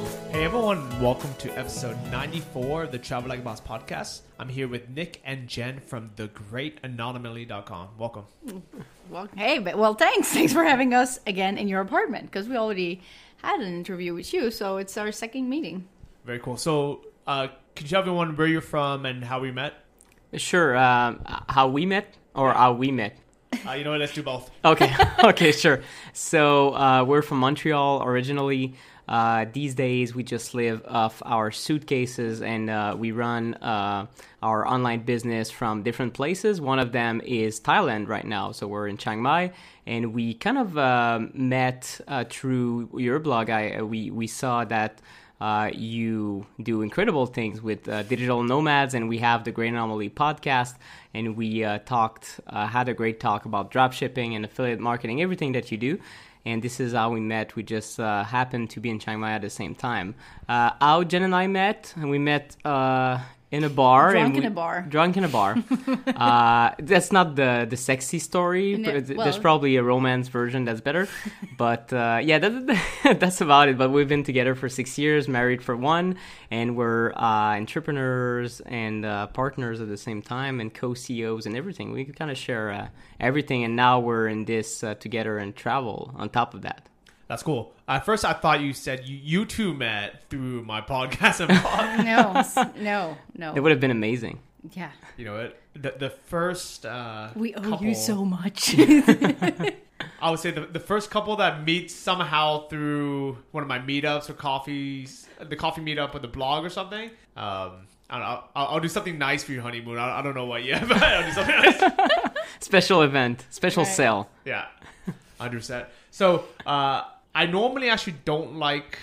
Hey everyone, welcome to episode 94 of the Travel Like a Boss podcast. I'm here with Nick and Jen from thegreatanomaly.com. Welcome. Well, hey, but well, thanks. Thanks for having us again in your apartment because we already had an interview with you, so it's our second meeting. Very cool. So, uh, could you tell everyone where you're from and how we met? Sure. Um, how we met or how we met? Uh, you know what? Let's do both. Okay. okay. Sure. So uh, we're from Montreal originally. Uh, these days, we just live off our suitcases and uh, we run uh, our online business from different places. One of them is Thailand right now. So we're in Chiang Mai and we kind of uh, met uh, through your blog. I, we, we saw that. Uh, you do incredible things with uh, digital nomads, and we have the Great Anomaly podcast. And we uh, talked, had a great talk about dropshipping and affiliate marketing, everything that you do and this is how we met. We just uh, happened to be in Chiang Mai at the same time. Uh, how Jen and I met, we met uh, in a bar. Drunk we, in a bar. Drunk in a bar. uh, that's not the the sexy story. No, well- There's probably a romance version that's better. but uh, yeah, that, that's about it. But we've been together for six years, married for one, and we're uh, entrepreneurs and uh, partners at the same time, and co-CEOs and everything. We kind of share uh, everything, and now we're in this uh, together and travel on top of that. That's cool. At first, I thought you said you, you two met through my podcast and blog. No, no, no. It would have been amazing. yeah, you know what? The, the first uh, we owe couple, you so much. I would say the, the first couple that meet somehow through one of my meetups or coffees, the coffee meetup or the blog or something. Um, I don't know. I'll, I'll do something nice for your honeymoon. I, I don't know what yet, but I'll do something nice. Special event, special Right. sale. Yeah, hundred percent. So uh, I normally actually don't like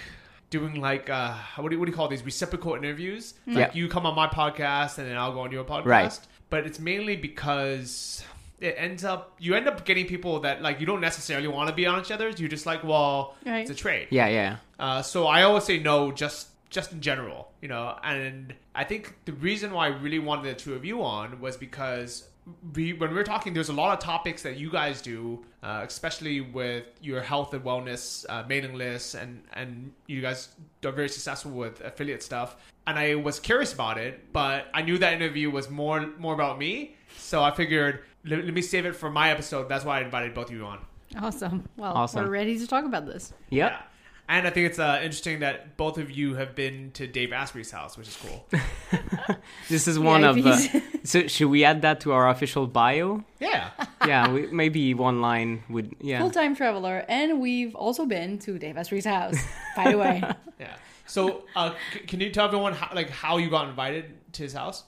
doing like uh, what do you, what do you call these reciprocal interviews? Like Yeah. you come on my podcast and then I'll go on your podcast. Right. But it's mainly because it ends up you end up getting people that like you don't necessarily want to be on each other's. You're just like, well, Right. it's a trade. Yeah, yeah. Uh, so I always say no, just just in general, you know. And I think the reason why I really wanted the two of you on was because we, when we are talking, there's a lot of topics that you guys do, uh, especially with your health and wellness uh, mailing lists, and and you guys are very successful with affiliate stuff. And I was curious about it, but I knew that interview was more more about me, so I figured let, let me save it for my episode. That's why I invited both of you on. awesome. Well, Awesome. we're ready to talk about this. Yep. Yeah. And I think it's uh, interesting that both of you have been to Dave Asprey's house, which is cool. This is one of. Uh, so should we add that to our official bio? yeah. Yeah, we, maybe one line would. Yeah. Full time traveler, and we've also been to Dave Asprey's house. By the way, Yeah. So, uh, c- can you tell everyone how, like how you got invited to his house?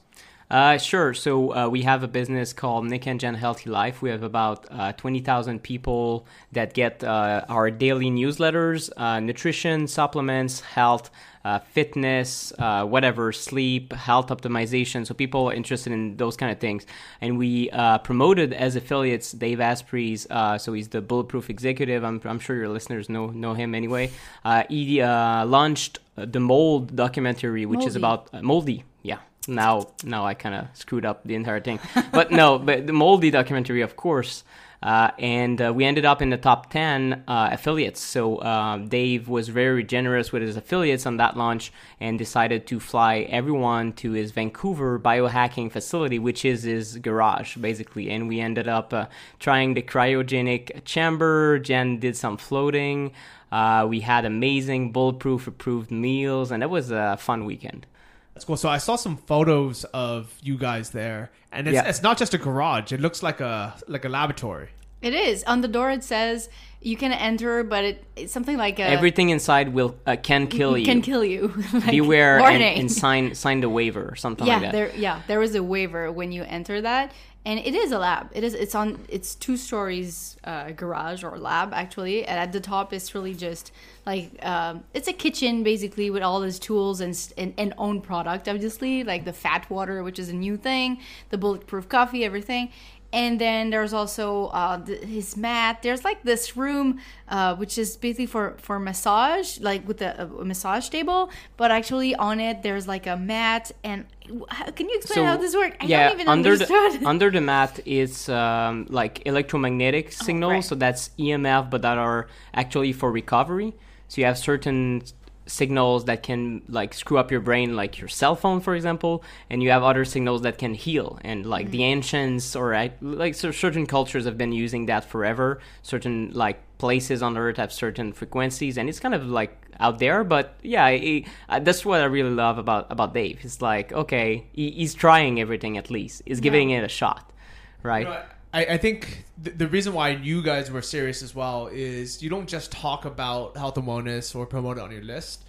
Uh, sure. So uh, we have a business called Nick and Jen Healthy Life. We have about uh, twenty thousand people that get uh, our daily newsletters, uh, nutrition, supplements, health, uh, fitness, uh, whatever, sleep, health optimization. So people are interested in those kind of things, and we uh, promoted as affiliates Dave Asprey's. Uh, so he's the bulletproof executive. I'm, I'm sure your listeners know know him anyway. Uh, he uh, launched the Mold documentary, which is about uh, moldy. Yeah now now I kind of screwed up the entire thing. But no, but the Moldy documentary, of course. Uh, and uh, we ended up in the top 10 uh, affiliates. So um, Dave was very generous with his affiliates on that launch and decided to fly everyone to his Vancouver biohacking facility, which is his garage, basically. And we ended up uh, trying the cryogenic chamber. Jen did some floating. Uh, we had amazing bulletproof approved meals, and it was a fun weekend. That's cool. So I saw some photos of you guys there, and it's, Yeah. it's not just a garage. It looks like a like a laboratory. it is on the door. It says you can enter, but it, it's something like a, Everything inside will uh, can kill you. can kill you. Like, Beware and, warning. and sign sign the waiver or something yeah, like that. there yeah, there was a waiver when you enter that and it is a lab. It is. It's on. It's two stories uh, garage or lab actually, and at the top it's really just like um, it's a kitchen basically with all his tools and, and and own product obviously like the fat water which is a new thing, the bulletproof coffee, everything. And then there's also uh, the, his mat. There's like this room, uh, which is basically for for massage, like with a, a massage table. But actually on it, there's like a mat. And how, can you explain how this works? I yeah, don't even under understand. the under the mat is um, like electromagnetic signals, Oh, right. so that's EMF, but that are actually for recovery. So you have certain signals that can like screw up your brain, like your cell phone, for example, and you have other signals that can heal. And like the Mm-hmm. ancients or uh, like so certain cultures have been using that forever. Certain like places on Earth have certain frequencies, and it's kind of like out there. But yeah, I, that's what I really love about about Dave. It's like okay, he, he's trying everything at least. He's giving it a shot, right? You know, I, I think the, the reason why you guys were serious as well is you don't just talk about health and wellness or promote it on your list.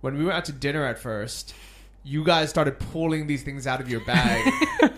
When we went out to dinner at first, you guys started pulling these things out of your bag.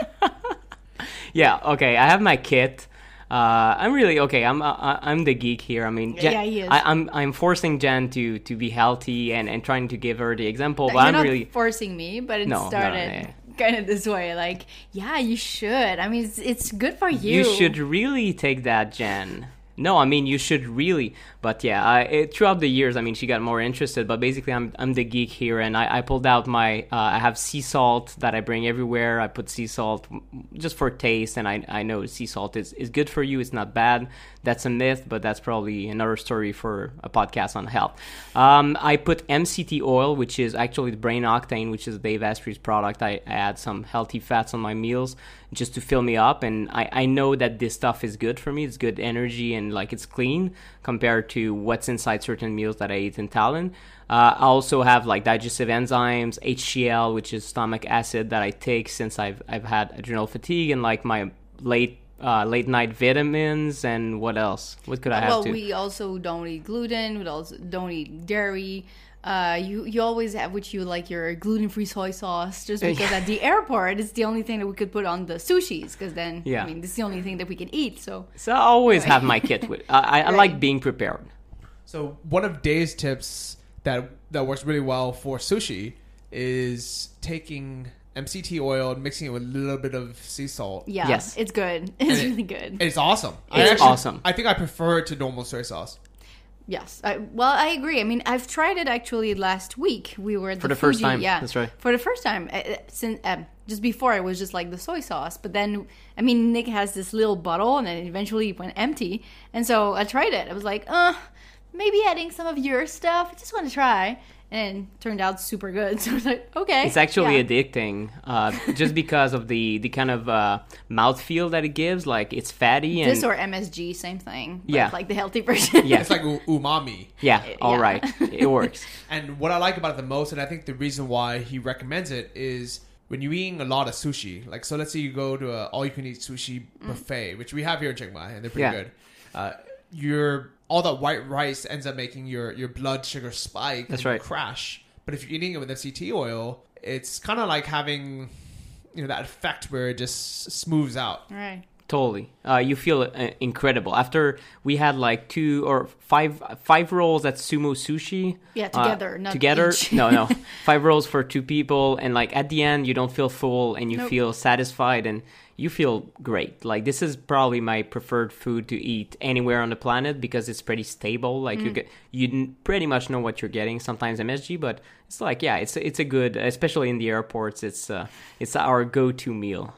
Yeah, okay. I have my kit. Uh, I'm really okay. I'm uh, I'm the geek here. I mean, Jen, Yeah, he is. I, I'm I'm forcing Jen to to be healthy and, and trying to give her the example. But You're I'm not really forcing me, but it No, no, started no, kind of this way. Like, yeah, you should. I mean, it's, it's good for you. you should really take that, Jen. No, I mean you should really. But yeah, I, it, throughout the years, I mean she got more interested. But basically, I'm I'm the geek here, and I, I pulled out my uh, I have sea salt that I bring everywhere. I put sea salt just for taste, and I I know sea salt is, is good for you. It's not bad. That's a myth, but that's probably another story for a podcast on health. Um, I put MCT oil, which is actually the brain octane, which is Dave Asprey's product. I, I add some healthy fats on my meals just to fill me up, and I, I know that this stuff is good for me. It's good energy and like it's clean compared to what's inside certain meals that I eat in Thailand. Uh, I also have like digestive enzymes, HCl, which is stomach acid that I take since I've I've had adrenal fatigue and like my late uh, late night vitamins and what else? What could I have well, to? we also don't eat gluten. We also don't eat dairy. Uh, you you always have with you like your gluten free soy sauce, just because at the airport it's the only thing that we could put on the sushis. Because then, Yeah. I mean, this is the only thing that we can eat. So So I always have my kit with. I, I, I like being prepared. So one of Dave's tips that that works really well for sushi is taking MCT oil and mixing it with a little bit of sea salt. yeah, Yes. it's good. It's it- really good. It's awesome. I It's actually- awesome. I think I prefer it to normal soy sauce. Yes. I, well, I agree. I mean, I've tried it actually last week. We were at For the first Fuji, time. Yeah, That's right. For the first time, uh, uh, since um, just before it was just like the soy sauce, but then I mean, Nick has this little bottle, and then it eventually went empty. And so I tried it. I was like, uh, maybe adding some of your stuff. I just want to try, and turned out super good. So I was like, okay, It's actually yeah. addicting, uh, just because of the the kind of uh, mouthfeel that it gives. Like it's fatty and This or MSG, same thing. Yeah. like the healthy version. Yeah. It's like umami. yeah, all Yeah. right, it works. And what I like about it the most, and I think the reason why he recommends it is when you're eating a lot of sushi. Like, so let's say you go to a all-you-can-eat sushi buffet, which we have here in Chiang Mai, and they're pretty Yeah. good. Uh, your all that white rice ends up making your your blood sugar spike. That's and right. Crash. But if you're eating it with MCT oil, it's kind of like having you know that effect where it just smooths out. Right. Totally. Uh, you feel uh, incredible. After we had like two or five five rolls at Sumo Sushi. Yeah, uh, together, not together. each. no, no. Five rolls for two people, and like at the end, you don't feel full, and you Nope. feel satisfied, and you feel great. Like this is probably my preferred food to eat anywhere on the planet because it's pretty stable. Like you Mm. get, you pretty much know what you're getting. Sometimes MSG, but it's like yeah, it's it's a good, especially in the airports. It's uh, it's our go-to meal.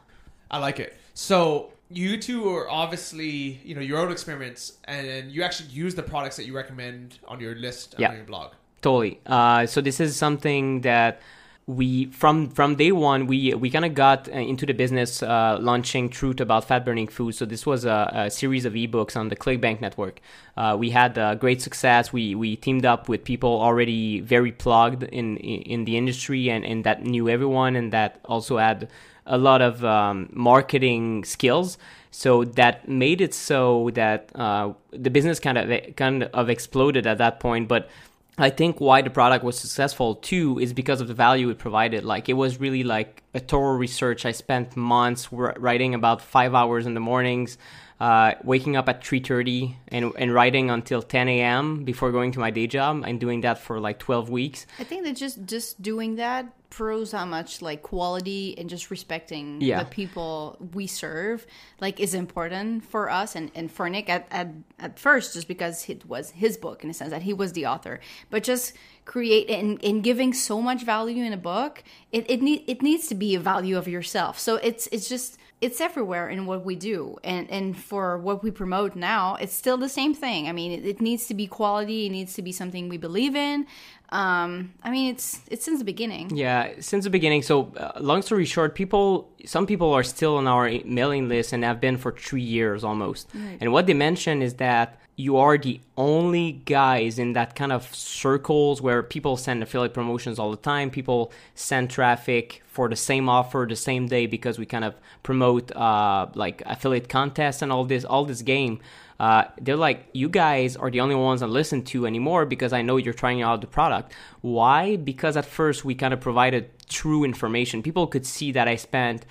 I like it. So you two are obviously you know your own experiments, and you actually use the products that you recommend on your list Yeah. on your blog. Totally. Uh, so this is something that we from from day one we we kind of got uh, into the business uh, launching truth about fat burning food. So this was a, a series of ebooks on the ClickBank network. Uh, we had uh, great success. We we teamed up with people already very plugged in in, the industry and, and that knew everyone and that also had a lot of um, marketing skills. So that made it so that uh, the business kind of kind of exploded at that point, but I think why the product was successful too is because of the value it provided. Like it was really like a thorough research. I spent months writing about five hours in the mornings, uh, waking up at 3.30 and, and writing until 10 a.m. before going to my day job and doing that for like 12 weeks. I think that just, just doing that proves how much like quality and just respecting Yeah. the people we serve like is important for us and, and for Nick at, at at first just because it was his book in a sense that he was the author but just create and, and giving so much value in a book it it, need, it needs to be a value of yourself so it's it's just it's everywhere in what we do. And and for what we promote now it's still the same thing. I mean it, it needs to be quality. It needs to be something we believe in. Um i mean it's it's since the beginning. Yeah, since the beginning. So, uh, long story short, people, some people are still on our mailing list and have been for three years almost. And what they mention is that you are the only guys in that kind of circles where people send affiliate promotions all the time. People send traffic for the same offer the same day because we kind of promote uh, like affiliate contests and all this, all this game. Uh, they're like, you guys are the only ones I listen to anymore because I know you're trying out the product. Why? Because at first we kind of provided true information. People could see that I spent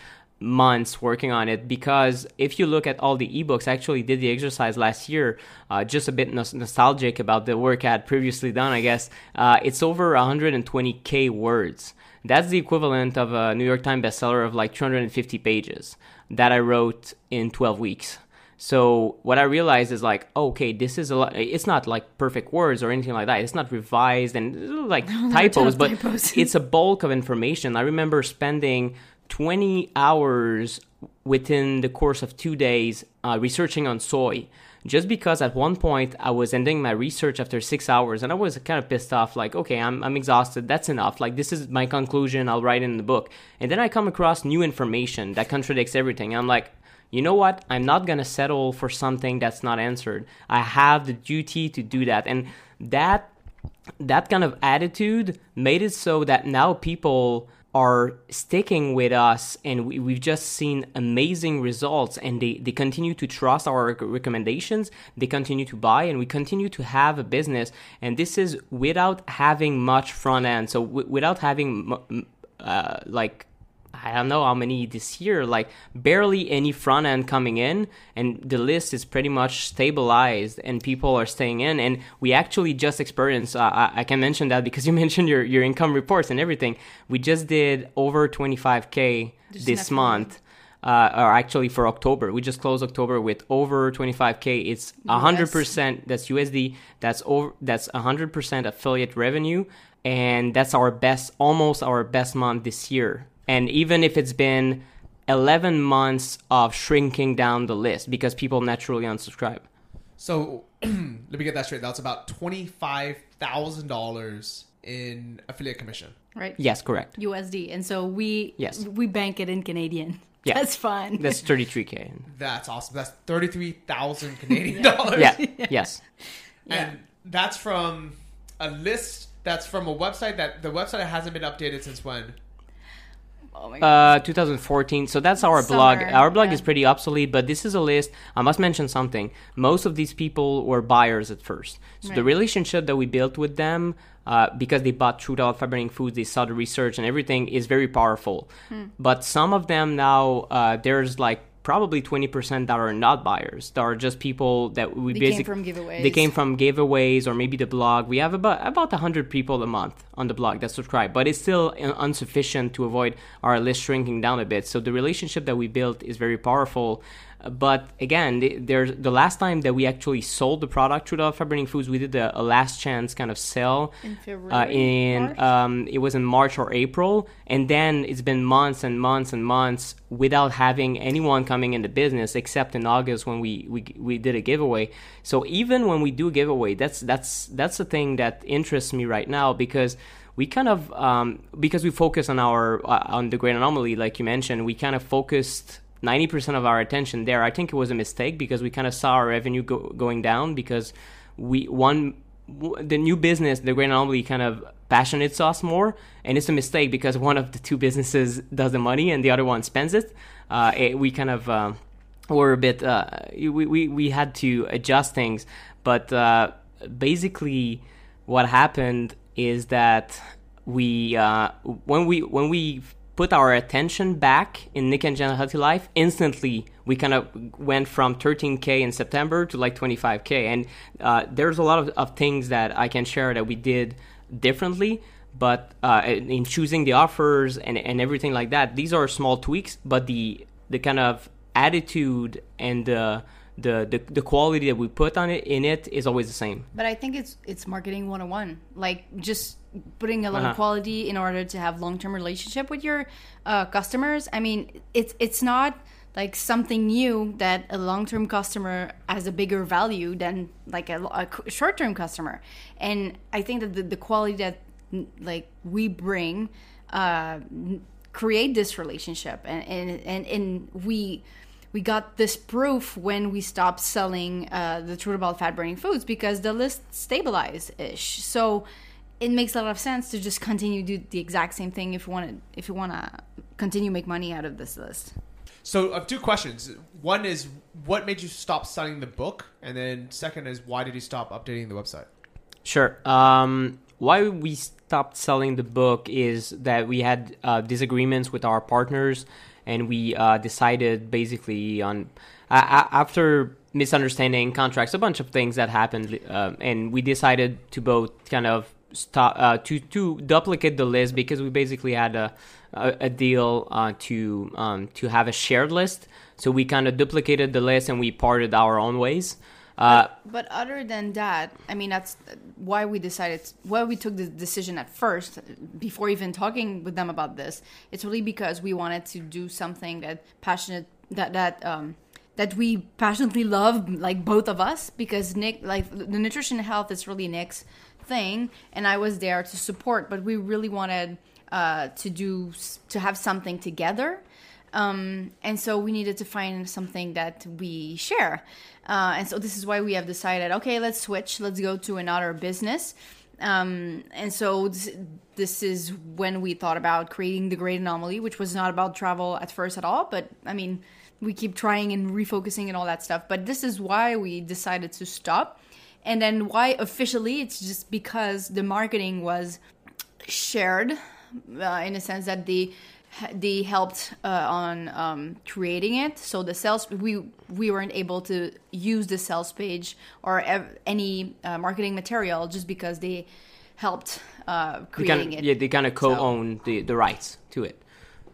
months working on it because if you look at all the ebooks, I actually did the exercise last year, uh, just a bit nos- nostalgic about the work I had previously done, I guess. Uh, it's over 120k words. That's the equivalent of a New York Times bestseller of like 250 pages that I wrote in 12 weeks. So what I realized is like, okay, this is a lot. It's not like perfect words or anything like that. It's not revised and like typos, but typos. it's a bulk of information. I remember spending 20 hours within the course of two days uh, researching on soy. Just because at one point I was ending my research after six hours and I was kind of pissed off, like, okay, I'm, I'm exhausted. That's enough. Like, this is my conclusion. I'll write it in the book. And then I come across new information that contradicts everything. I'm like, you know what? I'm not going to settle for something that's not answered. I have the duty to do that. And that that kind of attitude made it so that now people are sticking with us and we, we've just seen amazing results and they, they continue to trust our recommendations they continue to buy and we continue to have a business. And this is without having much front end. So w- without having uh, like I don't know how many this year, like barely any front end coming in, and the list is pretty much stabilized, and people are staying in. And we actually just experienced. Uh, I, I can mention that because you mentioned your your income reports and everything. We just did over 25k Just this in month. Uh, or actually for October, we just closed October with over 25k. It's 100% that's USD. That's over. That's 100% affiliate revenue, and that's our best, almost our best month this year. And even if it's been 11 months of shrinking down the list because people naturally unsubscribe. So let me get that straight. That's about twenty five thousand dollars in affiliate commission. right Yes, correct. usd and so we Yes. we bank it in canadian Yeah. that's fine That's 33k. That's awesome. That's thirty three thousand Canadian dollars. Yeah. Yes. And that's from a list that's from a website that the website hasn't been updated since when? Oh my god Uh, 2014. So that's our blog. Our blog yeah. is pretty obsolete, but this is a list. I must mention something. Most of these people were buyers at first. So the relationship that we built with them, uh, because they bought Truth About Fat Burning Foods, they saw the research and everything, is very powerful. Hmm. But some of them now, uh, there's like probably 20% that are not buyers. That are just people that we They came basically from giveaways. They came from giveaways or maybe the blog. We have about about 100 people a month on the blog that subscribe, but it's still uh, insufficient to avoid our list shrinking down a bit. So the relationship that we built is very powerful. Uh, But again, the- there's the last time that we actually sold the product through the Fat Burning Foods, we did a, a last chance kind of sale In uh, in um, it was in March or April, and then it's been months and months and months without having anyone coming into business except in August when we, we we did a giveaway. So even when we do giveaway, that's that's that's the thing that interests me right now because we kind of um, because we focus on our uh, on the great anomaly, like you mentioned, we kind of focused. 90% of our attention there. I think it was a mistake because we kind of saw our revenue go, going down because we one the new business, the Great Anomaly, kind of passionates us more, and it's a mistake because one of the two businesses does the money and the other one spends it. Uh, it we kind of uh, were a bit uh, we, we we had to adjust things, but uh, basically what happened is that we uh, when we when we put our attention back in Nick and Jen Healthy Life, instantly we kind of went from 13k in September to like 25k, and uh, there's a lot of, of things that I can share that we did differently. But uh, in choosing the offers and, and everything like that, these are small tweaks. But the the kind of attitude and the the, the the quality that we put on it in it is always the same. But I think it's it's marketing 101. Like just putting a lot Uh-huh. of quality in order to have long-term relationship with your uh, customers. I mean, it's it's not like something new that a long-term customer has a bigger value than like a short-term customer. And I think that the, the quality that like we bring uh, create this relationship and and and, and we we got this proof when we stopped selling uh, the truth about fat burning foods because the list stabilized ish. So it makes a lot of sense to just continue do the exact same thing if you want to if you want to continue make money out of this list. So I have two questions. One is what made you stop selling the book, and then second is why did you stop updating the website? Sure. Um, why we stopped selling the book is that we had uh, disagreements with our partners, and we uh, decided basically on uh, after misunderstanding contracts, a bunch of things that happened, uh, and we decided to both kind of stop uh, to to duplicate the list because we basically had a a, a deal uh, to um, to have a shared list. So we kind of duplicated the list and we parted our own ways. Uh, But other than that, I mean that's why we decided why we took the decision at first before even talking with them about this. It's really because we wanted to do something that passionate that that um that we passionately love like both of us because Nick like the nutrition health is really Nick's thing and I was there to support but we really wanted uh to do to have something together um, and so we needed to find something that we share. Uh, and so this is why we have decided, okay, let's switch. Let's go to another business. Um, and so this, this is when we thought about creating the Great Anomaly, which was not about travel at first at all. But I mean, we keep trying and refocusing and all that stuff. But this is why we decided to stop. And then why officially? It's just because the marketing was shared uh, in a sense that they they helped uh, on um, creating it. So the sales we we weren't able to use the sales page or ev- any uh, marketing material just because they helped uh, they creating kind it. yeah, they kind of co-own the, the rights to it.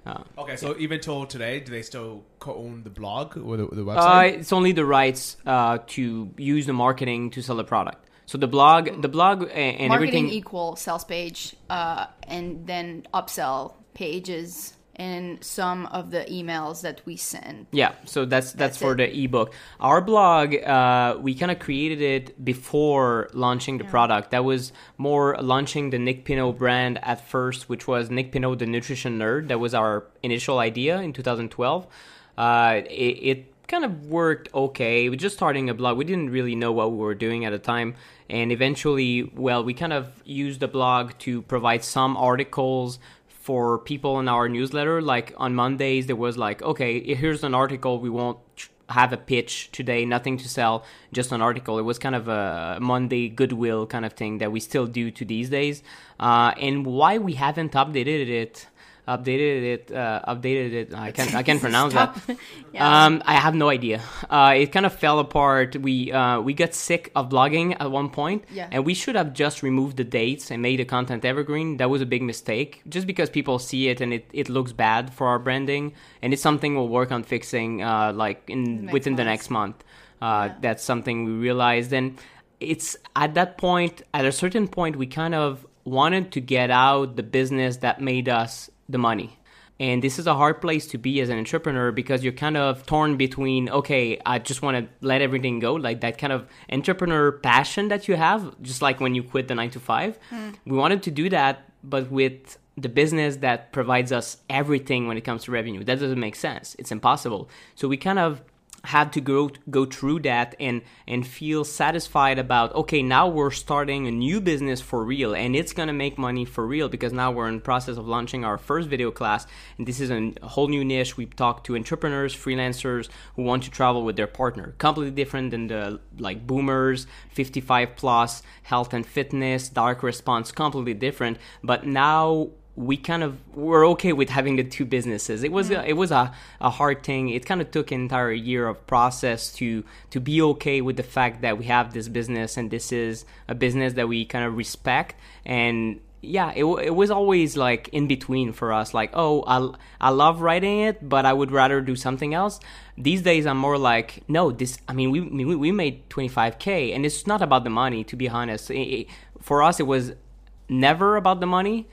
Uh, Okay, so even till today, do they still co-own the blog or the, the uh, website? it's only the rights uh, to use the marketing to sell the product. So the blog, the blog, a- and marketing everything. equal sales page uh, and then upsell pages and some of the emails that we send. Yeah, so that's that's, That's for it. the ebook. Our blog, uh, we kind of created it before launching the product. That was more launching the Nick Pineault brand at first, which was Nick Pineault, the nutrition nerd. That was our initial idea in 2012. Uh, it, it kind of worked okay. We were just starting a blog. We didn't really know what we were doing at the time. And eventually, well, we kind of used the blog to provide some articles for people in our newsletter. Like on Mondays, there was like, okay, here's an article. We won't have a pitch today, nothing to sell, just an article. It was kind of a Monday goodwill kind of thing that we still do to these days. Uh, and why we haven't updated it, updated it, uh, updated it. I can't. I can't pronounce that. Yeah. Um, I have no idea. Uh, it kind of fell apart. We uh, we got sick of blogging at one point, Yeah. and we should have just removed the dates and made the content evergreen. That was a big mistake, just because people see it and it, it looks bad for our branding, and it's something we'll work on fixing, uh, like in within the next month. Uh, That's something we realized, and it's at that point, at a certain point, we kind of wanted to get out the business that made us the money. And this is a hard place to be as an entrepreneur because you're kind of torn between, okay, I just want to let everything go, like that kind of entrepreneur passion that you have, just like when you quit the nine to five. Mm. We wanted to do that, but with the business that provides us everything when it comes to revenue. That doesn't make sense. It's impossible. So we kind of had to go go through that and and feel satisfied about okay now we're starting a new business for real and it's gonna make money for real because now we're in process of launching our first video class. And this is a whole new niche. We talk to entrepreneurs freelancers who want to travel with their partner. Completely different than the like boomers 55 plus health and fitness direct response completely different. But now we kind of were okay with having the two businesses. It was mm. a, it was a, a hard thing. It kind of took an entire year of process to to be okay with the fact that we have this business and this is a business that we kind of respect and yeah, it, it was always like in between for us. Like, oh, I, I love writing it, but I would rather do something else. These days, I'm more like, no, this. I mean, we we, we made 25k, and it's not about the money. To be honest, it, it, for us, it was never about the money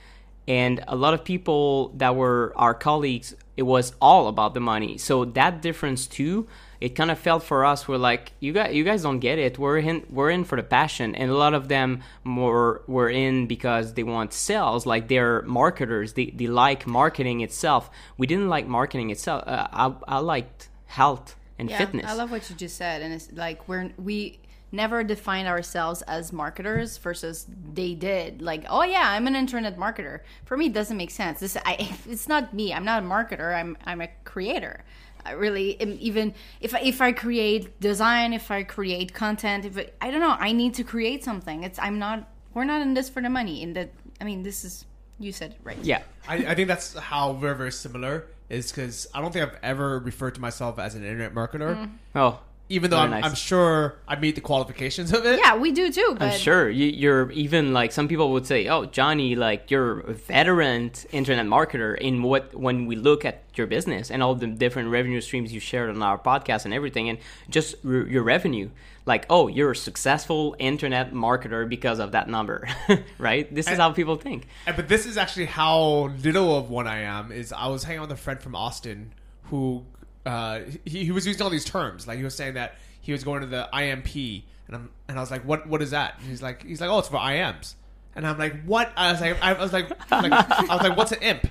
and a lot of people that were our colleagues it was all about the money. So that difference too it kind of felt for us we're like you guys you guys don't get it. We're in we're in for the passion. And a lot of them more were in because they want sales like they're marketers. They, they like marketing itself. We didn't like marketing itself uh, I, I liked health and yeah, fitness. I love what you just said, and it's like we're we never defined ourselves as marketers versus they did. Like, oh yeah, I'm an internet marketer. For me, it doesn't make sense. This I, it's not me. I'm not a marketer. I'm I'm a creator. I really am even if I, if I create design, if I create content, if it, I don't know, I need to create something. It's I'm not. We're not in this for the money. In that, I mean, this is you said it right. yeah I, I think that's how we're very similar. Is because I don't think I've ever referred to myself as an internet marketer, mm-hmm. oh even though I'm, nice. I'm sure I meet the qualifications of it. Yeah, we do too. But I'm sure you, you're even like some people would say, "Oh, Johnny, like you're a veteran internet marketer." In what when we look at your business and all the different revenue streams you shared on our podcast and everything, and just r- your revenue, like, oh, you're a successful internet marketer because of that number, right? This is how people think. And- But this is actually how little of one I am. Is I was hanging out with a friend from Austin who uh, he, he was using all these terms. Like he was saying that he was going to the IMP, and I'm and I was like, what What is that? And he's like, he's like, oh, it's for IMs. And I'm like, what? I was like, I was like, like I was like, what's an imp?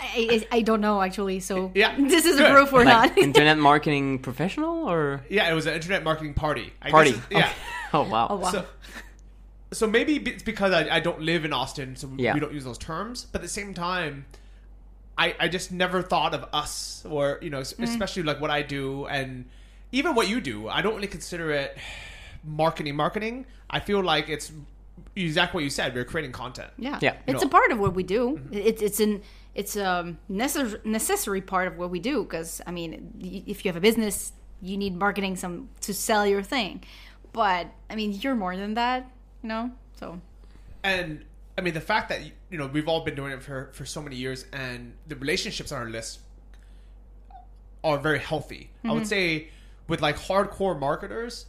I, I I don't know actually. So Yeah, this is a good. proof or Like not. internet marketing professional or Yeah, it was an internet marketing party. I party? Guess, it's- yeah. Oh wow. Oh, wow. So, so maybe it's because I, I don't live in Austin, so Yeah. we don't use those terms. But at the same time, I, I just never thought of us or you know Mm. especially like what I do and even what you do. I don't really consider it marketing. Marketing. I feel like it's exactly what you said. We're creating content. Yeah, Yeah. It's No. a part of what we do. It's it's an it's a necessary necessary part of what we do because I mean, if you have a business, you need marketing some to sell your thing. But I mean, you're more than that, you know. So And I mean the fact that you know we've all been doing it for for so many years, and the relationships on our list are very healthy. I would say with like hardcore marketers,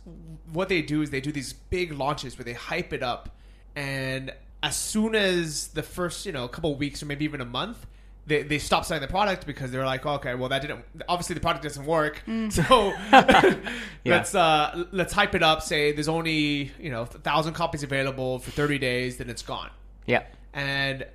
what they do is they do these big launches where they hype it up, and as soon as the first you know couple weeks or maybe even a month. They, they stop selling the product because they're like, okay, well that didn't. Obviously, the product doesn't work. So let's uh, let's hype it up. Say there's only you know a thousand copies available for 30 days, then it's gone yeah. and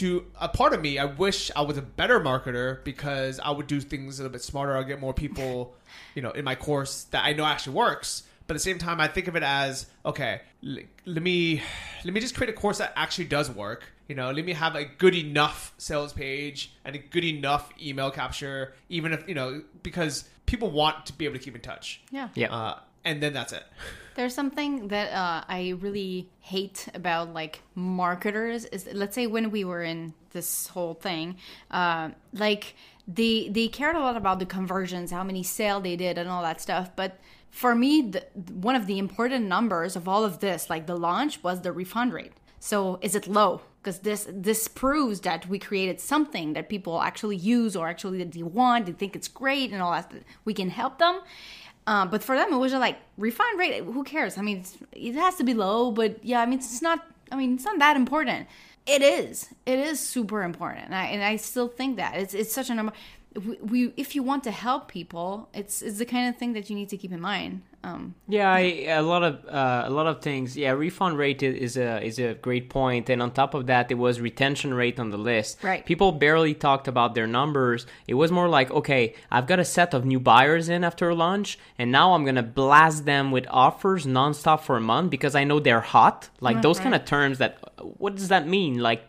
to a part of me i wish i was a better marketer because i would do things a little bit smarter. I'll get more people you know in my course that i know actually works. But at the same time i think of it as okay l- let me let me just create a course that actually does work. You know let me have a good enough sales page and a good enough email capture even if you know because people want to be able to keep in touch. Yeah, Yeah. uh, and then that's it There's something that uh, I really hate about like marketers is let's say when we were in this whole thing, uh, like they they cared a lot about the conversions, how many sale they did, and all that stuff. But for me, the, one of the important numbers of all of this, like the launch, was the refund rate. So is it low? Because this this proves that we created something that people actually use or actually that they want, they think it's great, and all that. We can help them. Um, but for them, it was just like refund rate. Who cares? I mean, it has to be low, but yeah, I mean, it's not. I mean, it's not that important. It is. It is super important, and I, and I still think that it's it's such a number. We, we if you want to help people, it's it's the kind of thing that you need to keep in mind. Um, Yeah, I, a lot of uh, a lot of things. Yeah, refund rate is a is a great point, and on top of that, it was retention rate on the list. Right. People barely talked about their numbers. It was more like, okay, I've got a set of new buyers in after lunch, and now I'm gonna blast them with offers nonstop for a month because I know they're hot. Like those kind of terms. That what does that mean? Like,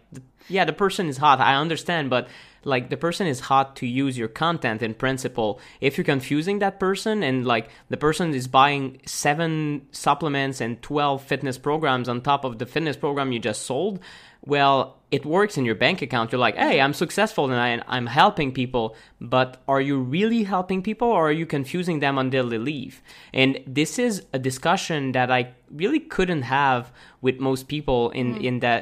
yeah, the person is hot. I understand, but like the person is hot to use your content in principle. If you're confusing that person and like the person is buying seven supplements and 12 fitness programs on top of the fitness program you just sold well it works in your bank account. You're like hey i'm successful and I, i'm helping people but are you really helping people or are you confusing them until they leave? And this is a discussion that i really couldn't have with most people in in that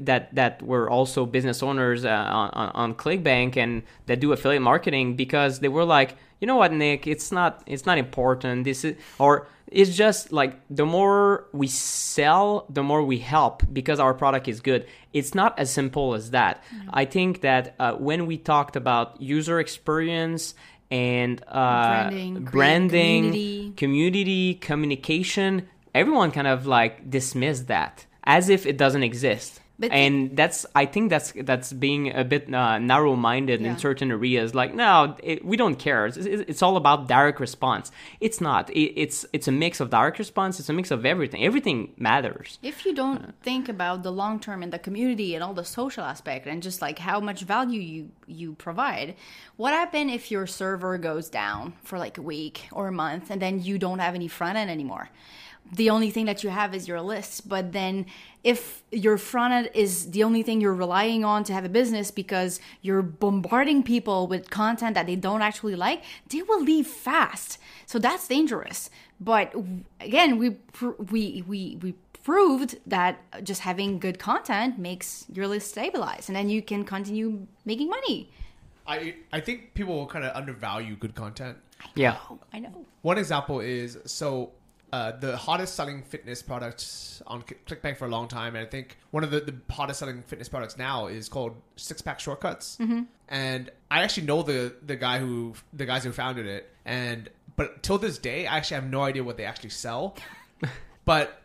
that that were also business owners uh, on, on on clickbank and that do affiliate marketing because they were like you know what nick? It's not it's not important. This is or it's just like the more we sell the more we help because our product is good. It's not as simple as that. I think that uh, when we talked about user experience and uh, Branding, branding community. community communication everyone kind of like dismissed that as if it doesn't exist But- and that's i think that's that's being a bit uh, narrow-minded Yeah. in certain areas. Like no it, we don't care. It's, it's it's all about direct response. It's not. It, it's it's a mix of direct response. It's a mix of everything. Everything matters. If you don't think about the long term and the community and all the social aspect and just like how much value you you provide what happen if your server goes down for like a week or a month and then you don't have any front end anymore the only thing that you have is your list. But then if your front end is the only thing you're relying on to have a business because you're bombarding people with content that they don't actually like they will leave fast. So that's dangerous. But again we we we we proved that just having good content makes your list stabilize and then you can continue making money. I I think people will kind of undervalue good content. yeah. I know. One example is so uh, the hottest selling fitness products on ClickBank for a long time, and I think one of the, the hottest selling fitness products now is called Six Pack Shortcuts. Mm-hmm. And I actually know the the guy who the guys who founded it, and but till this day, I actually have no idea what they actually sell. but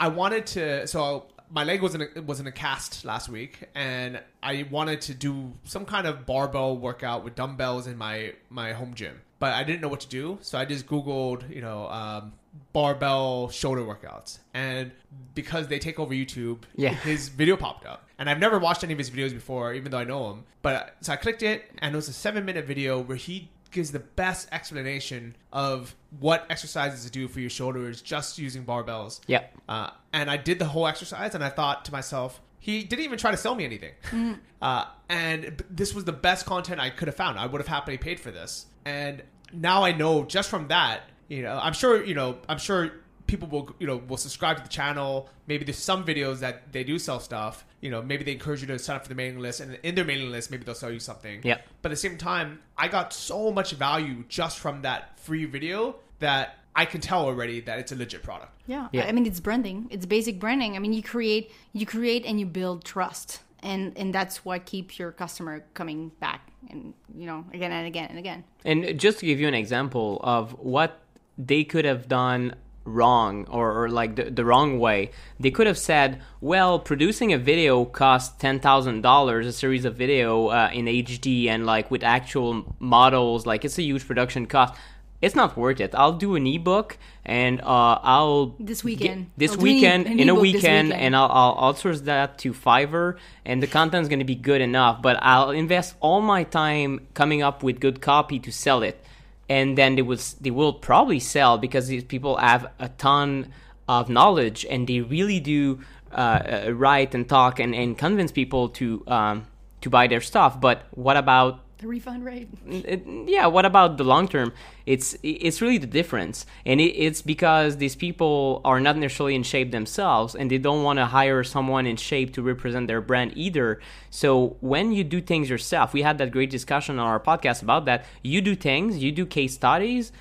I wanted to so my leg was in a, was in a cast last week, and I wanted to do some kind of barbell workout with dumbbells in my my home gym, but I didn't know what to do, so I just googled you know um, barbell shoulder workouts, and because they take over YouTube, Yeah. his video popped up, and I've never watched any of his videos before, even though I know him. But so I clicked it, and it was a seven minute video where he gives the best explanation of what exercises to do for your shoulders just using barbells. yeah Uh, and I did the whole exercise, and I thought to myself, he didn't even try to sell me anything. Uh, and this was the best content I could have found. I would have happily paid for this. And now I know just from that, you know, I'm sure, you know, I'm sure people will, you know, will subscribe to the channel. Maybe there's some videos that they do sell stuff. You know, maybe they encourage you to sign up for the mailing list, and in their mailing list, maybe they'll sell you something. Yeah. But at the same time, I got so much value just from that free video that I can tell already that it's a legit product. Yeah. Yeah. I mean it's branding. It's basic branding. I mean you create you create and you build trust. And and that's what keeps your customer coming back and you know, again and again and again. And just to give you an example of what they could have done wrong or, or like the, the wrong way, they could have said, well, producing a video costs $10,000, a series of video uh, in HD and like with actual models, like it's a huge production cost. It's not worth it. I'll do an ebook and uh, I'll This get- weekend. this an e- weekend an in a weekend, weekend. and I'll, I'll outsource that to Fiverr, and the content's going to be good enough. But I'll invest all my time coming up with good copy to sell it, and then they will they will probably sell because these people have a ton of knowledge and they really do uh, uh, write and talk and, and convince people to um, to buy their stuff. But what about The refund rate. it- yeah what about the long term? It's it's really the difference. And it, it's because these people are not necessarily in shape themselves and they don't want to hire someone in shape to represent their brand either. So when you do things yourself we had that great discussion on our podcast about that. You do things you do case studies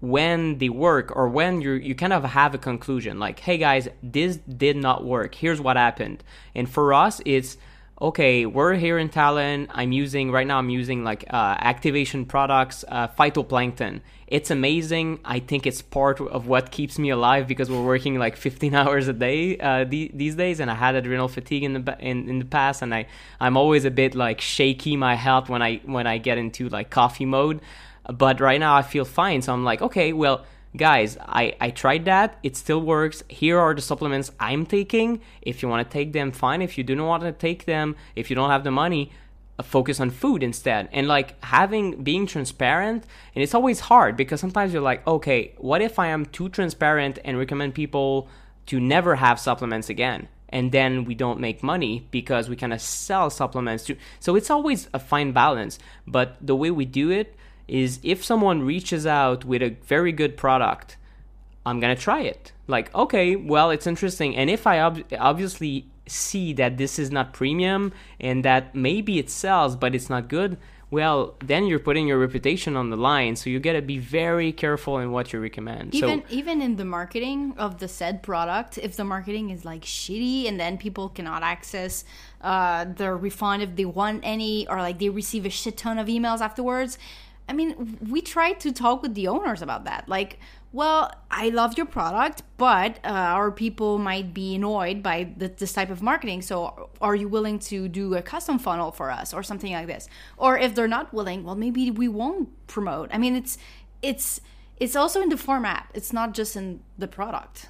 when they work or when you you kind of have a conclusion like hey guys this did not work. Here's what happened. And for us it's okay, we're here in Thailand. I'm using right now. I'm using like uh, activation products, uh, phytoplankton. It's amazing. I think it's part of what keeps me alive because we're working like 15 hours a day uh, the, these days, and I had adrenal fatigue in the in, in the past, and I I'm always a bit like shaky my health when I when I get into like coffee mode. But right now I feel fine, so I'm like, okay, well guys I, I tried that. It still works. Here are the supplements i'm taking. If you want to take them fine. If you do not want to take them if you don't have the money uh, focus on food instead. And like having being transparent and it's always hard because sometimes you're like okay what if i am too transparent and recommend people to never have supplements again? And then we don't make money because we kind of sell supplements to so it's always a fine balance. But the way we do it is if someone reaches out with a very good product, I'm gonna try it. Like, okay, well, it's interesting, and if I ob- obviously see that this is not premium and that maybe it sells but it's not good, well, then you're putting your reputation on the line. So you gotta be very careful in what you recommend. Even so, even in the marketing of the said product, if the marketing is like shitty and then people cannot access uh, the refund if they want any, or like they receive a shit ton of emails afterwards, I mean, we tried to talk with the owners about that. Like, well, I love your product, but uh, our people might be annoyed by the, this type of marketing. So, are you willing to do a custom funnel for us or something like this? Or if they're not willing, well, maybe we won't promote. I mean, it's it's it's also in the format. It's not just in the product.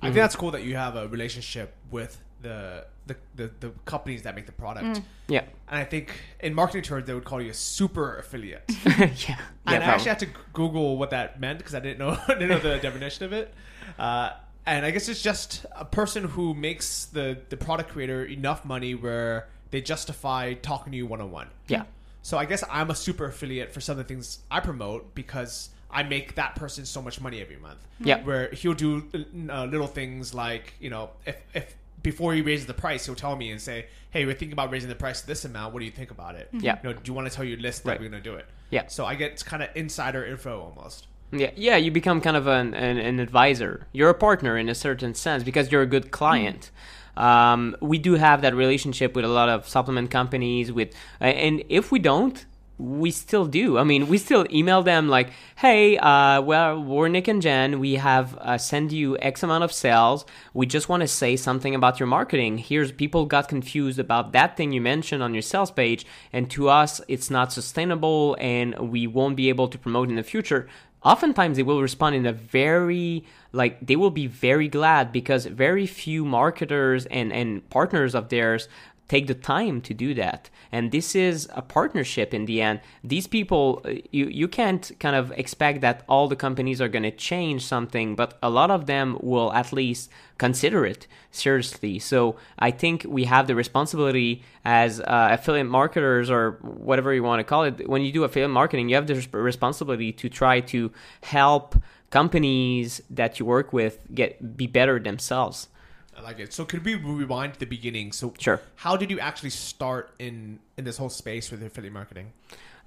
I think that's cool that you have a relationship with the the, the, the companies that make the product. yeah, And I think in marketing terms, they would call you a super affiliate. yeah, yeah. and I probably. actually had to Google what that meant because I didn't know didn't know the definition of it. Uh, and I guess it's just a person who makes the the product creator enough money where they justify talking to you one on one. yeah. So I guess I'm a super affiliate for some of the things I promote because I make that person so much money every month. Yeah. Where he'll do uh, little things like you know if if before he raises the price, he'll tell me and say, "Hey, we're thinking about raising the price to this amount. What do you think about it? Yeah. You know, do you want to tell your list that Right. we're going to do it? Yeah. So I get kind of insider info almost. Yeah, yeah, you become kind of an, an, an advisor. You're a partner in a certain sense because you're a good client. Um, we do have that relationship with a lot of supplement companies. With and if we don't, we still do. I mean, we still email them like, "Hey, uh, well, we're Nick and Jen. We have uh, send you X amount of sales. We just want to say something about your marketing. Here's people got confused about that thing you mentioned on your sales page, and to us, it's not sustainable, and we won't be able to promote in the future." oftentimes they will respond in a very like they will be very glad because very few marketers and and partners of theirs take the time to do that. And this is a partnership in the end. These people uh, you you can't kind of expect that all the companies are going to change something but a lot of them will at least consider it seriously. So i think we have the responsibility as uh, affiliate marketers or whatever you want to call it. When you do affiliate marketing you have the responsibility to try to help companies that you work with get be better themselves I like it. So could we rewind to the beginning? So Sure. How did you actually start in in this whole space with affiliate marketing?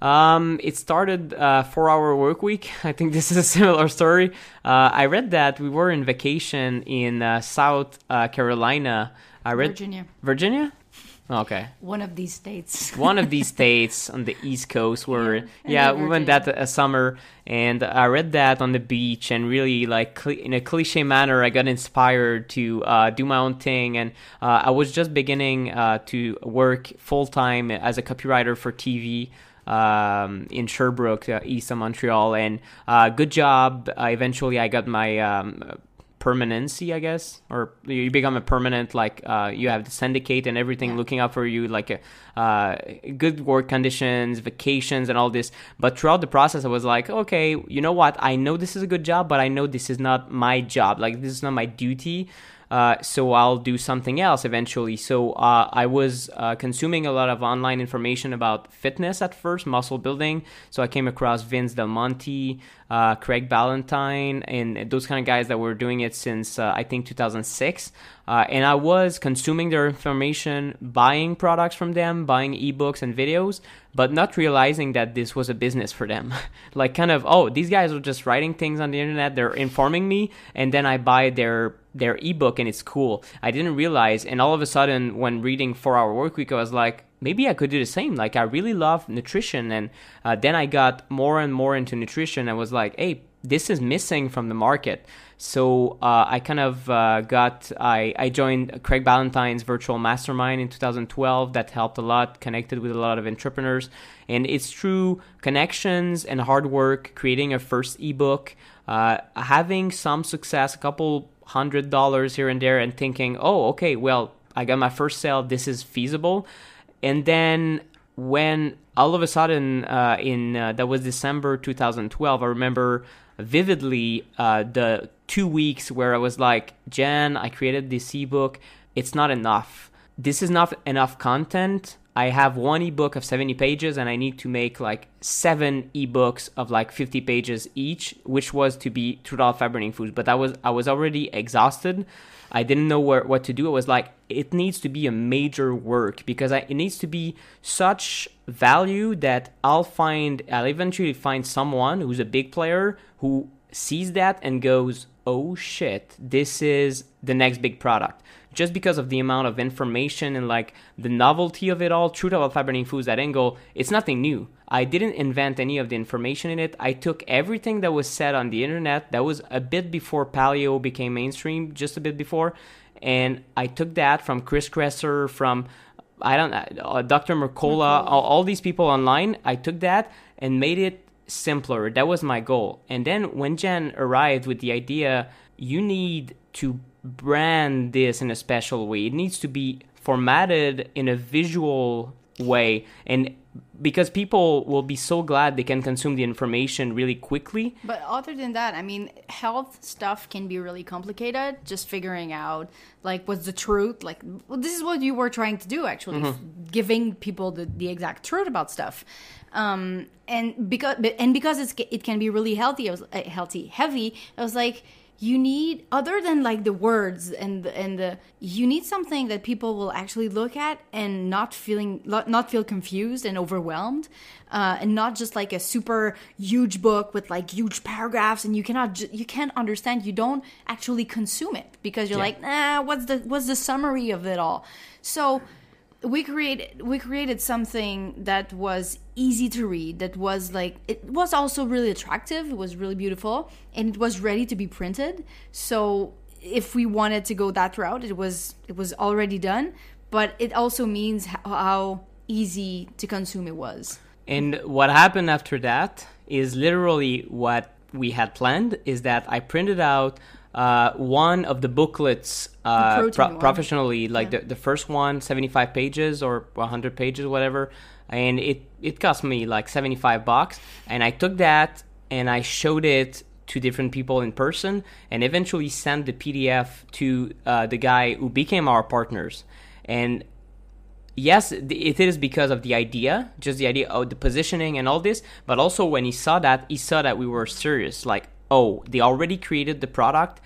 Um, it started uh, four hour work week. I think this is a similar story. Uh, I read that we were in vacation in uh, South uh, Carolina. I read Virginia. Virginia. Okay, One of these states. one of these states on the East Coast where Yeah, yeah, we went that a summer, and I read that on the beach, and really like cli in a cliche manner, I got inspired to uh, do my own thing, and uh, I was just beginning uh, to work full time as a copywriter for TV um, in Sherbrooke, uh, east of Montreal, and uh, good job. Uh, eventually, I got my um, permanency, I guess, or you become a permanent. Like uh, you have the syndicate and everything Yeah. looking out for you, like a, uh, good work conditions, vacations, and all this. But throughout the process, I was like, okay, you know what? I know this is a good job, but I know this is not my job. Like this is not my duty. Uh, so I'll do something else eventually. So uh, I was uh, consuming a lot of online information about fitness at first, muscle building. So I came across Vince Del Monte, uh, Craig Ballantyne, and those kind of guys that were doing it since uh, I think 2006. Uh, and I was consuming their information, buying products from them, buying ebooks and videos, but not realizing that this was a business for them. like, kind of, oh, these guys are just writing things on the internet, they're informing me, and then I buy their their ebook and it's cool. I didn't realize, and all of a sudden, when reading Four Hour Work Week, I was like, maybe I could do the same. Like, I really love nutrition, and uh, then I got more and more into nutrition. I was like, hey, this is missing from the market. So uh, I kind of uh, got I, I joined Craig Ballantyne's virtual mastermind in 2012. That helped a lot. Connected with a lot of entrepreneurs, and it's through connections and hard work, creating a first ebook, uh, having some success, a couple hundred dollars here and there, and thinking, oh, okay, well, I got my first sale. This is feasible, and then when all of a sudden uh, in uh, that was December 2012, I remember vividly uh, the two weeks where I was like, Jen, I created this ebook. It's not enough. This is not enough content. I have one ebook of 70 pages and I need to make like seven ebooks of like 50 pages each, which was to be Truth About Fat Burning Foods. But I was I was already exhausted. I didn't know where, what to do. I was like, it needs to be a major work because I, it needs to be such value that I'll find, I'll eventually find someone who's a big player who sees that and goes, oh shit, this is the next big product. Just because of the amount of information and like the novelty of it all, Truth About Fat Burning Foods, that angle, it's nothing new. I didn't invent any of the information in it. I took everything that was said on the internet that was a bit before paleo became mainstream, just a bit before, and I took that from Chris Kresser, from I don't uh, Dr. Mercola, all, all these people online. I took that and made it simpler. That was my goal. And then when Jen arrived with the idea, you need to brand this in a special way. It needs to be formatted in a visual way and because people will be so glad they can consume the information really quickly. But other than that, I mean, health stuff can be really complicated. Just figuring out like what's the truth. Like well, this is what you were trying to do, actually, mm-hmm. giving people the, the exact truth about stuff. Um, and because and because it's it can be really healthy, I was uh, healthy, heavy. I was like you need other than like the words and and the you need something that people will actually look at and not feeling not feel confused and overwhelmed uh, and not just like a super huge book with like huge paragraphs and you cannot you can't understand you don't actually consume it because you're yeah. like nah what's the what's the summary of it all so we created we created something that was easy to read that was like it was also really attractive it was really beautiful and it was ready to be printed. So if we wanted to go that route it was it was already done but it also means how easy to consume it was. And what happened after that is literally what we had planned is that i printed out uh, one of the booklets uh, the pro- professionally, like yeah. the, the first one, 75 pages or 100 pages, whatever. And it, it cost me like 75 bucks. And I took that and I showed it to different people in person and eventually sent the PDF to uh, the guy who became our partners. And yes, it is because of the idea, just the idea of the positioning and all this, but also when he saw that, he saw that we were serious. Like, oh, they already created the product,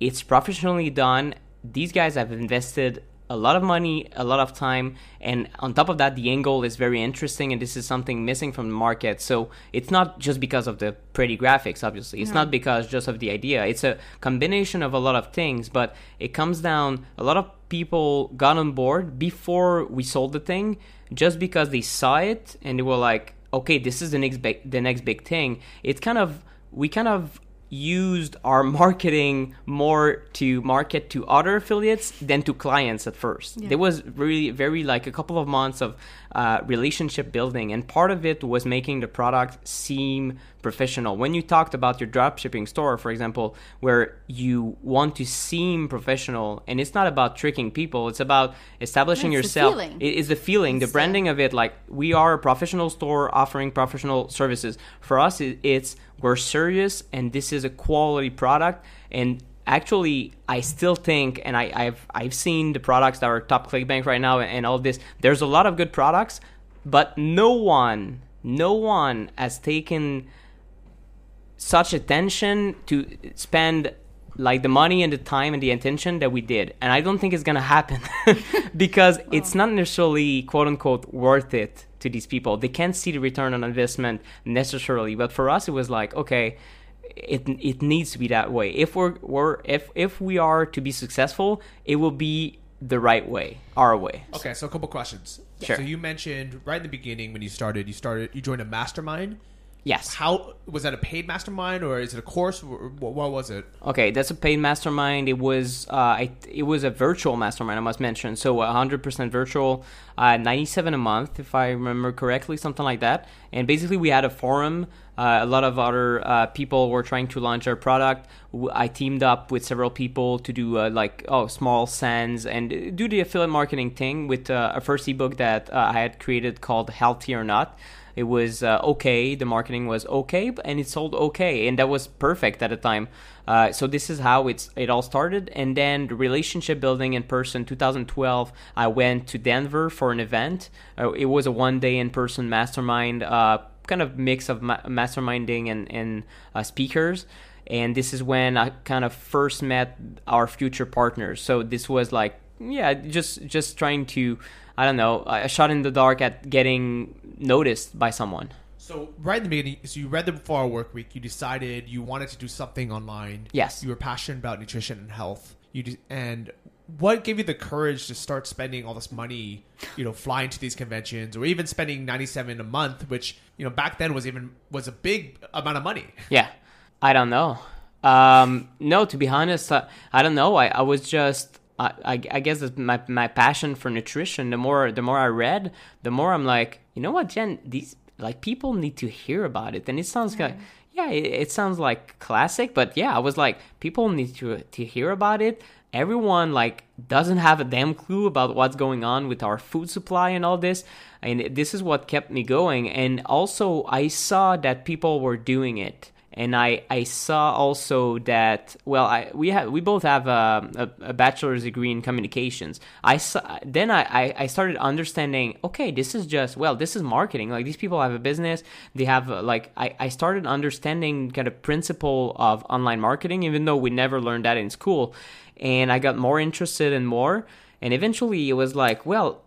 it's professionally done. These guys have invested a lot of money, a lot of time, and on top of that, the angle is very interesting, and this is something missing from the market. So it's not just because of the pretty graphics, obviously. It's no. not because just of the idea. It's a combination of a lot of things, but it comes down. A lot of people got on board before we sold the thing, just because they saw it and they were like, "Okay, this is the next big, the next big thing." It's kind of we kind of used our marketing more to market to other affiliates than to clients at first. Yeah. There was really very like a couple of months of uh, relationship building, and part of it was making the product seem professional. When you talked about your dropshipping store, for example, where you want to seem professional, and it's not about tricking people, it's about establishing it's yourself. The it is the feeling, it's the branding of it. Like we are a professional store offering professional services. For us, it's we're serious, and this is a quality product, and actually i still think and I, have i've seen the products that are top clickbank right now and, and all this there's a lot of good products but no one no one has taken such attention to spend like the money and the time and the intention that we did. And I don't think it's gonna happen because oh. it's not necessarily quote unquote worth it to these people. They can't see the return on investment necessarily. But for us, it was like, okay, it it needs to be that way. If we're, we're if if we are to be successful, it will be the right way, our way. Okay, so a couple questions. Sure. So you mentioned right in the beginning when you started, you started, you joined a mastermind. Yes. How was that a paid mastermind or is it a course? What, what was it? Okay, that's a paid mastermind. It was uh, I, it was a virtual mastermind. I must mention, so 100% virtual, uh, 97 a month if I remember correctly, something like that. And basically, we had a forum. Uh, a lot of other uh, people were trying to launch our product. I teamed up with several people to do uh, like oh small sends and do the affiliate marketing thing with uh, a first ebook that uh, I had created called Healthy or Not. It was uh, okay. The marketing was okay and it sold okay and that was perfect at the time. Uh, so this is how it's it all started. And then the relationship building in person 2012 i went to denver for an event. Uh, it was a one day in person mastermind uh, kind of mix of ma- masterminding and, and uh, speakers and this is when i kind of first met our future partners so this was like yeah just just trying to i don't know a shot in the dark at getting noticed by someone So right in the beginning, so you read the Four Hour Work Week. You decided you wanted to do something online. Yes. You were passionate about nutrition and health. You de- and what gave you the courage to start spending all this money? You know, flying to these conventions, or even spending ninety seven a month, which you know back then was even was a big amount of money. Yeah, I don't know. Um, no, to be honest, uh, I don't know. I, I was just, I, I, I guess my my passion for nutrition. The more the more I read, the more I'm like, you know what, Jen? These like people need to hear about it, and it sounds like. Yeah, it, it sounds like classic, but yeah, I was like, people need to to hear about it. Everyone like doesn't have a damn clue about what's going on with our food supply and all this, and this is what kept me going. And also, I saw that people were doing it and I, I saw also that well I we have we both have a, a, a bachelor's degree in communications. I saw then I, I, I started understanding okay this is just well this is marketing. Like these people have a business. They have uh, like I, I started understanding kind of principle of online marketing even though we never learned that in school. And I got more interested and more. And eventually it was like well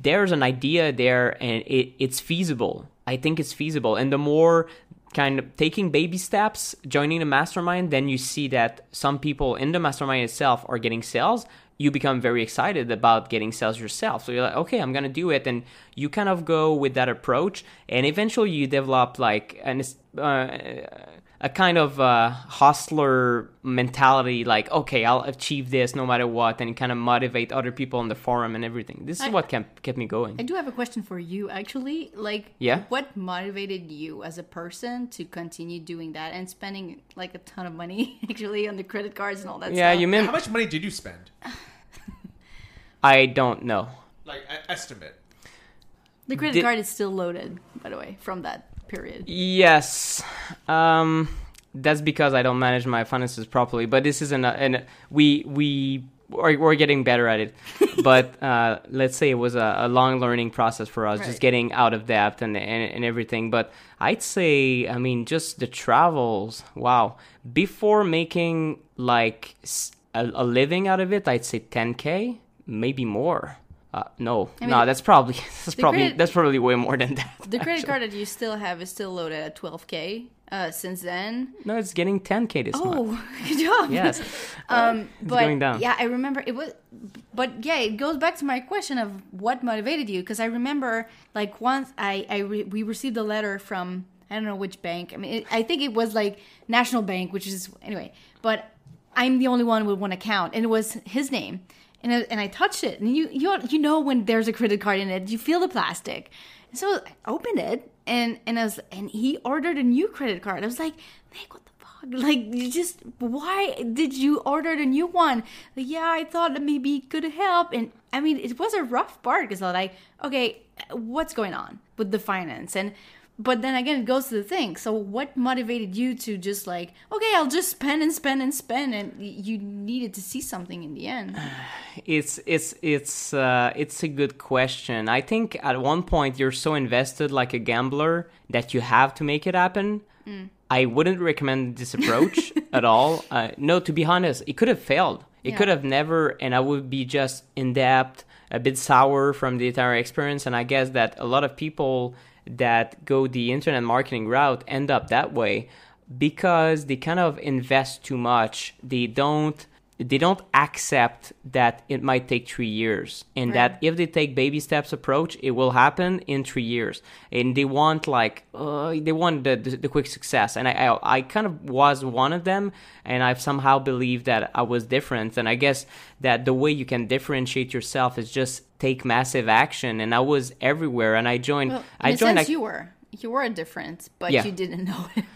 there's an idea there and it, it's feasible. I think it's feasible. And the more kind of taking baby steps joining the mastermind then you see that some people in the mastermind itself are getting sales. You become very excited about getting sales yourself. So you're like okay i'm gonna do it. And you kind of go with that approach. And eventually you develop like an uh, a kind of uh, hustler mentality like okay i'll achieve this no matter what and kind of motivate other people on the forum and everything this is I- what kept, kept me going I do have a question for you, actually. Like, Yeah? what motivated you as a person to continue doing that and spending like a ton of money, actually, on the credit cards and all that yeah stuff? you mean How much money did you spend? i don't know Like estimate. the credit Did- card is still loaded, by the way, from that period. Yes. Um, that's because I don't manage my finances properly. But this isn't, a, and we we are, we're getting better at it. but uh, let's say it was a, a long learning process for us, just getting out of debt and, and and everything. But I'd say, I mean, just the travels. Wow. Before making like a living out of it, I'd say 10k, maybe more. Uh, no, I no, that's probably that's probably credit- that's probably way more than that. The credit actually. card that you still have is still loaded at 12k. Uh, since then, No, it's getting 10k this month. oh, good job. Yes. um, but going down. yeah, I remember it was, but yeah, it goes back to my question of what motivated you because I remember like once I I re- we received a letter from I don't know which bank. I mean, it, I think it was like National Bank, which is anyway. But I'm the only one with one account, and it was his name, and I, and I touched it, and you you you know when there's a credit card in it, you feel the plastic. So I opened it, and and I was and he ordered a new credit card. I was like, Nick, what the fuck? Like, you just why did you order the new one? Like, yeah, I thought that maybe it could help, and I mean, it was a rough part because I was like, okay, what's going on with the finance and. But then again, it goes to the thing. So, what motivated you to just like, okay, I'll just spend and spend and spend, and you needed to see something in the end? It's it's it's uh, it's a good question. I think at one point you're so invested like a gambler that you have to make it happen. I wouldn't recommend this approach at all. Uh, no, to be honest, it could have failed. It Yeah. could have never, and I would be just in depth, a bit sour from the entire experience. And I guess that a lot of people that go the internet marketing route end up that way because they kind of invest too much. They don't they don't accept that it might take three years and that if they take baby steps approach it will happen in three years. And they want like uh, they want the, the, the quick success. And I, I i kind of was one of them and i've somehow believed that i was different. And i guess that the way you can differentiate yourself is just take massive action. And i was everywhere and i joined Well, i joined a- you were. You were different, but Yeah. you didn't know it.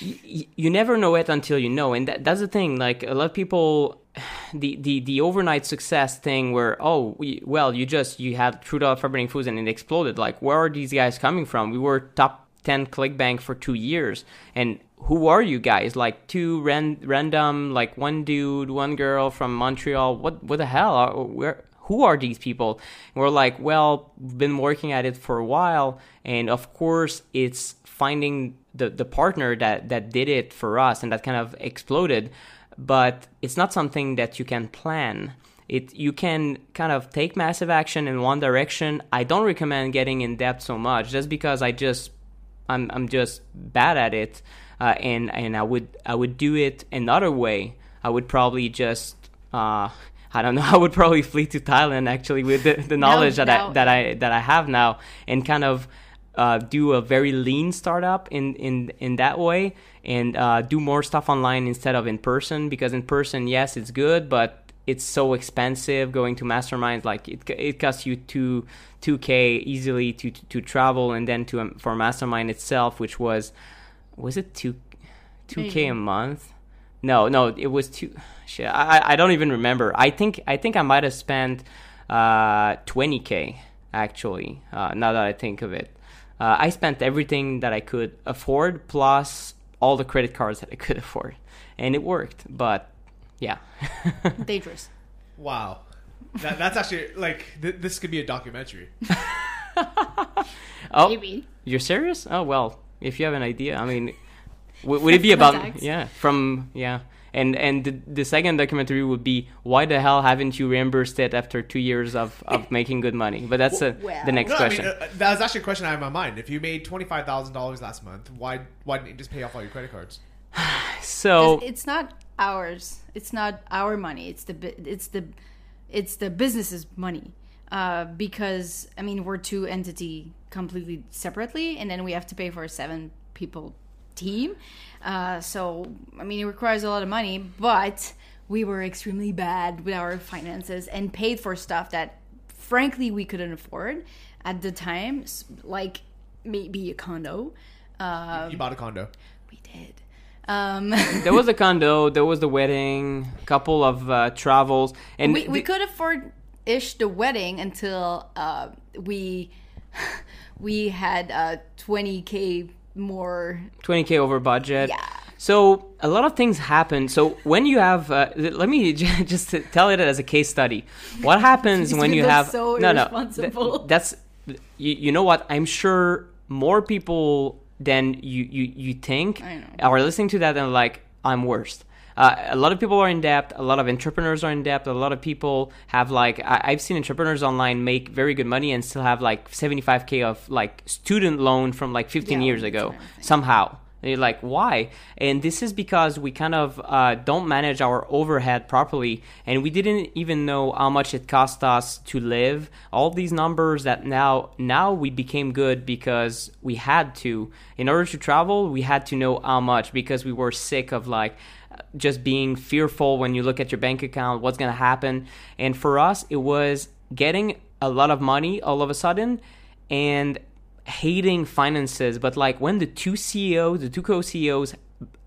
you never know it until you know and that, that's the thing like a lot of people the, the the overnight success thing where oh we, well you just you had Truth About Fat Burning Foods and it exploded like where are these guys coming from we were top 10 clickbank for two years and who are you guys like two ran, random like one dude one girl from montreal what what the hell are, where who are these people? And we're like, well, been working at it for a while, and of course, it's finding the the partner that that did it for us and that kind of exploded. But it's not something that you can plan. It you can kind of take massive action in one direction. I don't recommend getting in depth so much, just because I just I'm I'm just bad at it, uh, and and I would I would do it another way. I would probably just uh, I don't know. I would probably flee to Thailand actually with the, the knowledge that now- I that I that I have now, and kind of uh, do a very lean startup in in in that way, and uh, do more stuff online instead of in person. Because in person, yes, it's good, but it's so expensive going to masterminds. Like it it costs you two two k easily to, to to travel, and then to um, for mastermind itself, which was was it two two k a Maybe. month? No, no, it was two. Shit, I I- I don't even remember. I think I think I might have spent uh 20k actually. Uh, now that I think of it, uh, I spent everything that I could afford plus all the credit cards that I could afford, and it worked. But yeah, Dangerous. Wow. That, that's actually like th- this could be a documentary. oh, Maybe. you're serious? Oh well, if you have an idea, I mean, w- would it be about yeah from yeah. And and the, the second documentary would be why the hell haven't you reimbursed it after two years of, of making good money? But that's uh, Well. the next No, I mean, question. uh, that was actually a question I had in my mind. If you made twenty five thousand dollars last month, why why didn't you just pay off all your credit cards? so It's- it's not ours. It's not our money. It's the bu- it's the it's the business's money. Uh, because I mean we're two entity completely separately, and then we have to pay for seven people team. Uh, so I mean it requires a lot of money, but we were extremely bad with our finances and paid for stuff that frankly we couldn't afford at the time, like maybe a condo. Uh, you bought a condo. we did. Um, there was a condo, there was the wedding, a couple of uh, travels, and we, we the- could afford ish the wedding until uh, we we had uh, 20k more 20k over budget. Yeah. So a lot of things happen. So when you have, uh, let me j- just tell it as a case study. What happens when you have so no no? th- that's you, you know what? I'm sure more people than you you you think are listening to that and like I'm worst. Uh, a lot of people are in debt. A lot of entrepreneurs are in debt. A lot of people have like I, I've seen entrepreneurs online make very good money and still have like 75k of like student loan from like 15 Yeah, years ago what I'm saying. somehow. And you're like, why? And this is because we kind of uh, don't manage our overhead properly, and we didn't even know how much it cost us to live. All these numbers that now now we became good because we had to. In order to travel, we had to know how much because we were sick of like just being fearful when you look at your bank account, what's gonna happen. And for us, it was getting a lot of money all of a sudden, and hating finances, but like when the two CEOs, the two co-CEOs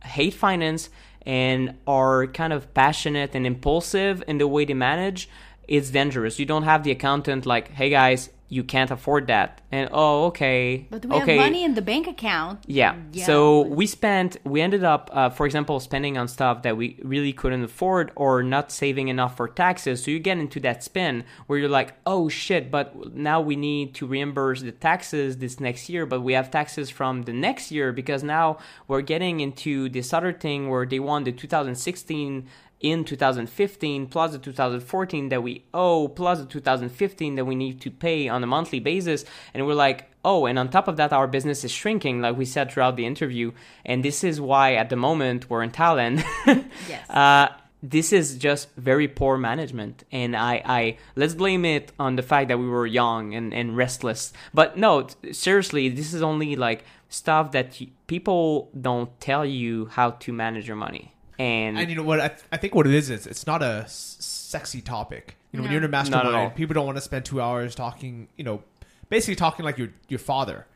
hate finance and are kind of passionate and impulsive in the way they manage, it's dangerous. You don't have the accountant like, hey guys, you can't afford that. And oh, okay. But we okay. have money in the bank account. Yeah. Yeah. So we spent, we ended up, uh, for example, spending on stuff that we really couldn't afford or not saving enough for taxes. So you get into that spin where you're like, oh shit, but now we need to reimburse the taxes this next year, but we have taxes from the next year because now we're getting into this other thing where they want the 2016 in 2015 plus the 2014 that we owe plus the 2015 that we need to pay on a monthly basis. And we're like oh and on top of that our business is shrinking like we said throughout the interview. And this is why at the moment we're in thailand. Yes. uh, this is just very poor management. And I, I let's blame it on the fact that we were young and, and restless. But no seriously this is only like stuff that y- people don't tell you how to manage your money and, And you know what? I, th- I think what it is is it's not a s- sexy topic. You know, when No. you're in a Not at all. mastermind, people don't want to spend two hours talking. You know, basically talking like your your father.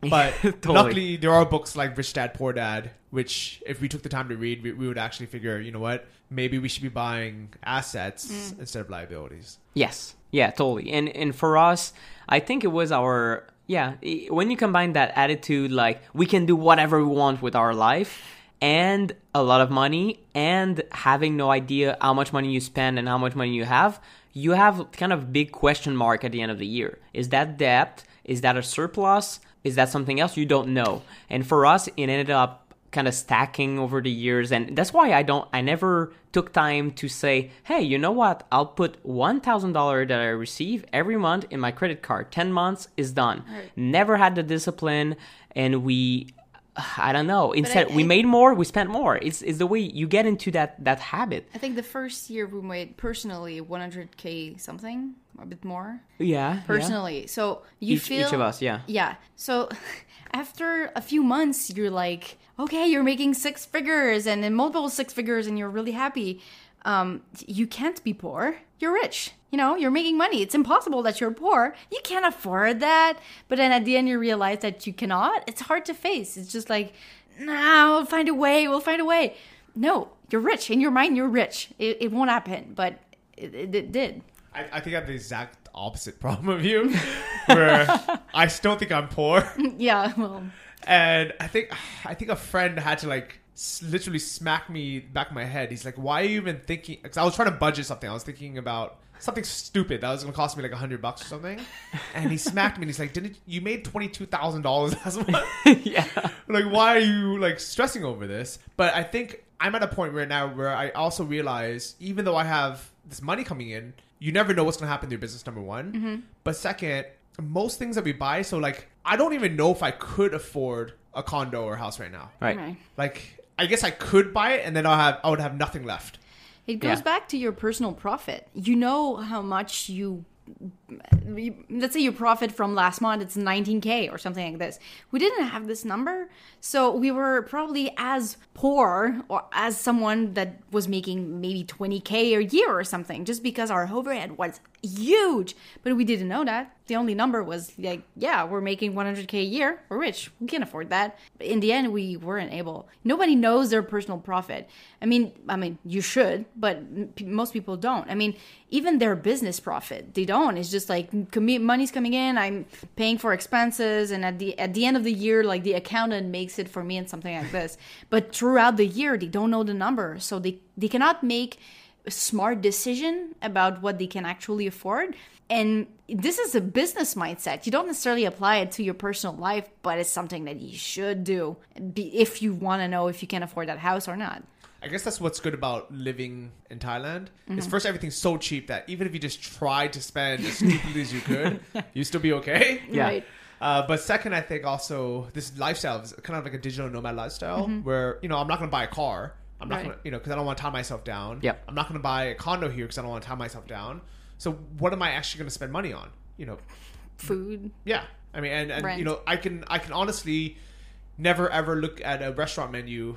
But Totally. luckily, there are books like Rich Dad Poor Dad, which if we took the time to read, we, we would actually figure, you know what? Maybe we should be buying assets mm. instead of liabilities. Yes. Yeah, totally. And and for us, I think it was our yeah, i- when you combine that attitude like we can do whatever we want with our life and a lot of money and having no idea how much money you spend and how much money you have, you have kind of big question mark at the end of the year. Is that debt? Is that a surplus? Is that something else you don't know? And for us, it ended up kind of stacking over the years and that's why i don't i never took time to say hey you know what i'll put $1000 that i receive every month in my credit card 10 months is done never had the discipline and we i don't know instead we I- made more we spent more it's, it's the way you get into that that habit I think the first year we made personally 100k something, a bit more yeah yeah. personally. So you Each- feel each of us, yeah. yeah. So after a few months, you're like, okay, you're making six figures and then multiple six figures, and you're really happy. Um, you can't be poor. You're rich. You know, you're making money. It's impossible that you're poor. You can't afford that. But then at the end, you realize that you cannot. It's hard to face. It's just like, nah, we'll find a way. We'll find a way. No, you're rich. In your mind, you're rich. It, it won't happen, but it, it, it did. I, I think I have the exact opposite problem of you, where I still think I'm poor. Yeah, well, And I think I think a friend had to like literally smack me back of my head. He's like, "Why are you even thinking?" Because I was trying to budget something. I was thinking about something stupid that was going to cost me like a hundred bucks or something. And he smacked me. and He's like, "Didn't you made twenty two thousand dollars last month? yeah like, why are you like stressing over this?" But I think I'm at a point right now where I also realize, even though I have this money coming in, you never know what's going to happen to your business. Number one, mm-hmm. but second, most things that we buy. So like, I don't even know if I could afford a condo or house right now. right right. Like, I guess I could buy it, and then I'll have I would have nothing left. It goes Yeah. back to your personal profit. You know how much you, you- let's say your profit from last month it's 19k or something like this. We didn't have this number, so we were probably as poor or as someone that was making maybe 20k a year or something just because our overhead was huge, but we didn't know that. The only number was like, yeah, we're making 100k a year. We're rich. We can afford that. But in the end, we weren't able. Nobody knows their personal profit. I mean, I mean, you should, but most people don't. I mean, even their business profit, they don't. It's just like commi- money's coming in. I'm paying for expenses, and at the at the end of the year, like the accountant makes it for me and something like this. But throughout the year, they don't know the number, so they they cannot make a smart decision about what they can actually afford. And this is a business mindset. You don't necessarily apply it to your personal life, but it's something that you should do if you want to know if you can afford that house or not. I guess that's what's good about living in Thailand. Mm-hmm. Is first everything's so cheap that even if you just tried to spend as stupidly as you could, you still be okay. Yeah. Right. Uh, but second, I think also this lifestyle is kind of like a digital nomad lifestyle where you know I'm not going to buy a car. I'm not Mm-hmm. Right. going to you know because I don't want to tie myself down. Yep. I'm not going to buy a condo here because I don't want to tie myself down. So what am I actually going to spend money on? You know, Food. yeah. I mean, and, and Rent. you know, I can I can honestly never ever look at a restaurant menu,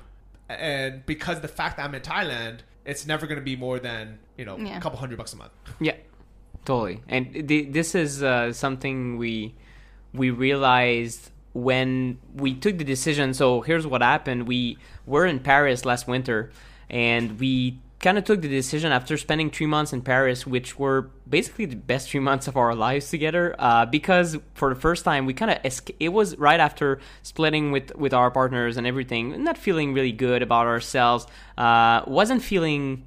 and because the fact that I'm in Thailand, it's never going to be more than you know Yeah. a couple hundred bucks a month. Yeah, totally. And th- this is uh, something we we realized when we took the decision. So here's what happened: we were in Paris last winter, and we kind of took the decision after spending three months in Paris, which were basically the best three months of our lives together, uh, because for the first time we kind of esca- it was right after splitting with with our partners and everything, not feeling really good about ourselves, uh, wasn't feeling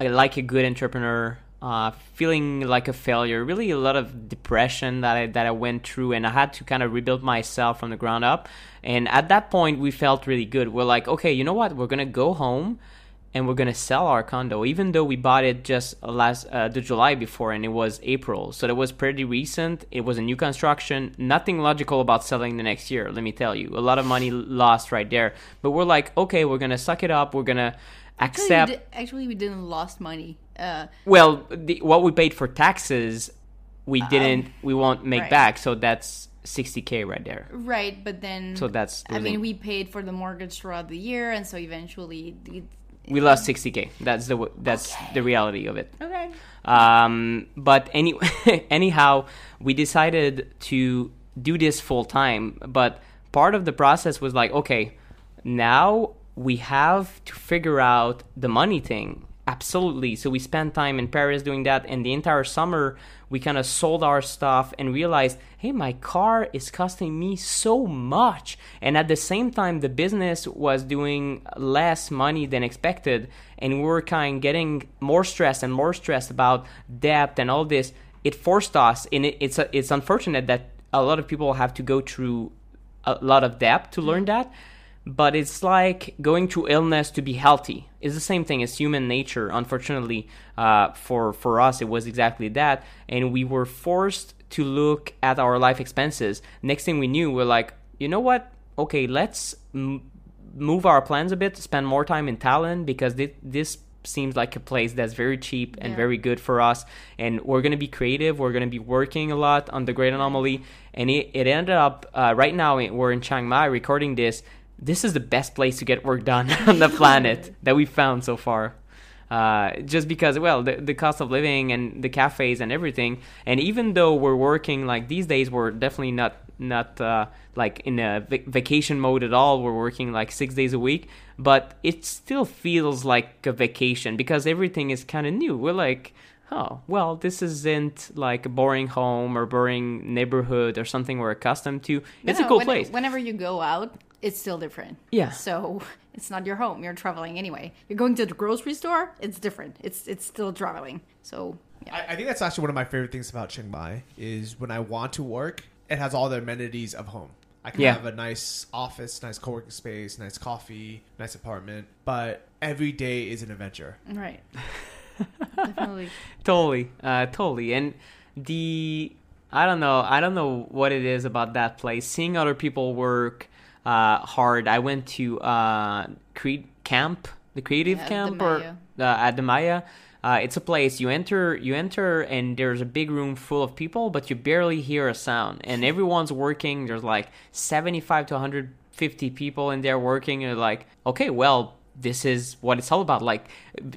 uh, like a good entrepreneur. Uh, feeling like a failure, really a lot of depression that I, that I went through, and I had to kind of rebuild myself from the ground up. And at that point, we felt really good. We're like, okay, you know what? We're gonna go home and we're gonna sell our condo, even though we bought it just last uh, the July before, and it was April, so that was pretty recent. It was a new construction. Nothing logical about selling the next year. Let me tell you, a lot of money lost right there. But we're like, okay, we're gonna suck it up. We're gonna Actually, we, accept. di- actually, we didn't lost money. Uh, Well, the, what we paid for taxes, we didn't. We won't make right. back. So that's 60k right there. right, but then So that's. I mean, we paid for the mortgage throughout the year, and so eventually, we lost 60k. That's the that's the reality of it. okay. Um, but any anyhow, we decided to do this full time. But part of the process was like, okay, now we have to figure out the money thing. Absolutely. So we spent time in Paris doing that, and the entire summer we kind of sold our stuff and realized, hey, my car is costing me so much. And at the same time, the business was doing less money than expected, and we were kind of getting more stressed and more stressed about debt and all this. It forced us, and it, it's it's unfortunate that a lot of people have to go through a lot of debt to learn that but it's like going through illness to be healthy. It's the same thing as human nature. Unfortunately uh, for for us it was exactly that. And we were forced to look at our life expenses. Next thing we knew we're like you know what? Okay let's m- move our plans a bit spend more time in Thailand because thi- this seems like a place that's very cheap and Yeah. very good for us. And we're going to be creative. We're going to be working a lot on the great anomaly. And it, it ended up uh, right now we're in chiang mai recording this this is the best place to get work done on the planet that we found so far. Uh, just because well the, the cost of living and the cafes and everything. And even though we're working like these days we're definitely not not uh, like in a vac- vacation mode at all. We're working like six days a week. But it still feels like a vacation because everything is kind of new. We're like oh well this isn't like a boring home or boring neighborhood or something we're accustomed to. It's No, a cool when- place. Whenever you go out, it's still different. Yeah. So it's not your home. You're traveling anyway. You're going to the grocery store. It's different. It's it's still traveling. So yeah. I, I think that's actually one of my favorite things about Chiang Mai is when I want to work, it has all the amenities of home. I can Yeah. have a nice office, nice co-working space, nice coffee, nice apartment, but every day is an adventure. Right. Definitely. totally uh totally and the i don't know i don't know what it is about that place seeing other people work uh hard. I went to uh Cre- camp the creative Yeah, the camp or uh, at the maya uh, it's a place you enter you enter and there's a big room full of people but you barely hear a sound. And everyone's working there's like 75 to 150 people in there working and you're like okay well this is what it's all about. Like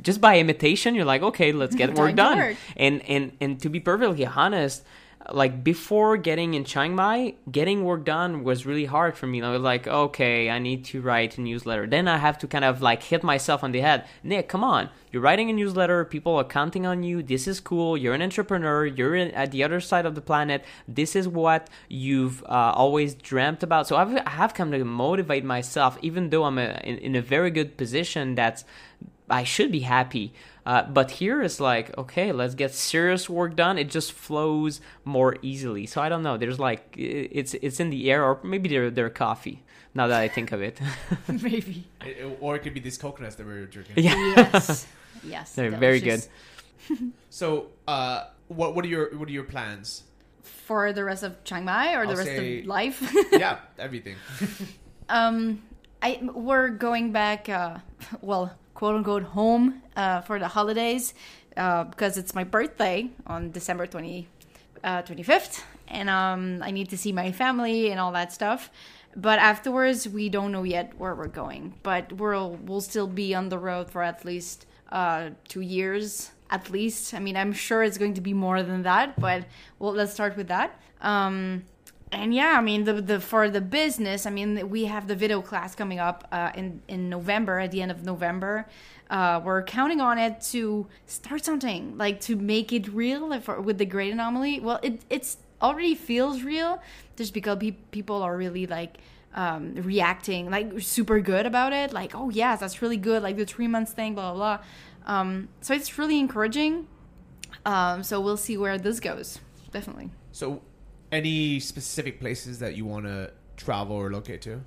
just by imitation you're like okay let's get work done. work. and and and to be perfectly honest like before getting in chiang mai getting work done was really hard for me. I was like okay i need to write a newsletter. Then i have to kind of like hit myself on the head. Nick come on. You're writing a newsletter. People are counting on you. This is cool. You're an entrepreneur. You're in, at the other side of the planet. This is what you've uh, always dreamt about. So I've, i have come to motivate myself even though i'm a, in, in a very good position that's I should be happy. Uh, but here it's like, okay, let's get serious work done. It just flows more easily. So I don't know. There's like, it's it's in the air, or maybe they're they're coffee. Now that I think of it, Maybe. It- it- or it could be these coconuts that we were drinking. yeah, Yes. Yes. they're very good. So, uh, what what are your what are your plans? For the rest of Chiang Mai or the I'll rest say- of life? yeah, everything. Um, I we're going back. Uh, well, quote unquote home uh, for the holidays uh, because it's my birthday on December 20, uh, 25th, and um, I need to see my family and all that stuff. But afterwards, we don't know yet where we're going. But we'll we'll still be on the road for at least uh, two years, at least. I mean, I'm sure it's going to be more than that, but well, let's start with that. Um, and yeah, I mean the the for the business, I mean we have the video class coming up uh, in in November at the end of November. Uh, we're counting on it to start something like to make it real for, with the great anomaly. Well, it it's already feels real just because pe- people are really like um, reacting like super good about it. Like, oh yes, that's really good. Like the three months thing, blah blah blah. Um, so it's really encouraging. Um, so we'll see where this goes. Definitely. So, any specific places that you want to travel or locate to?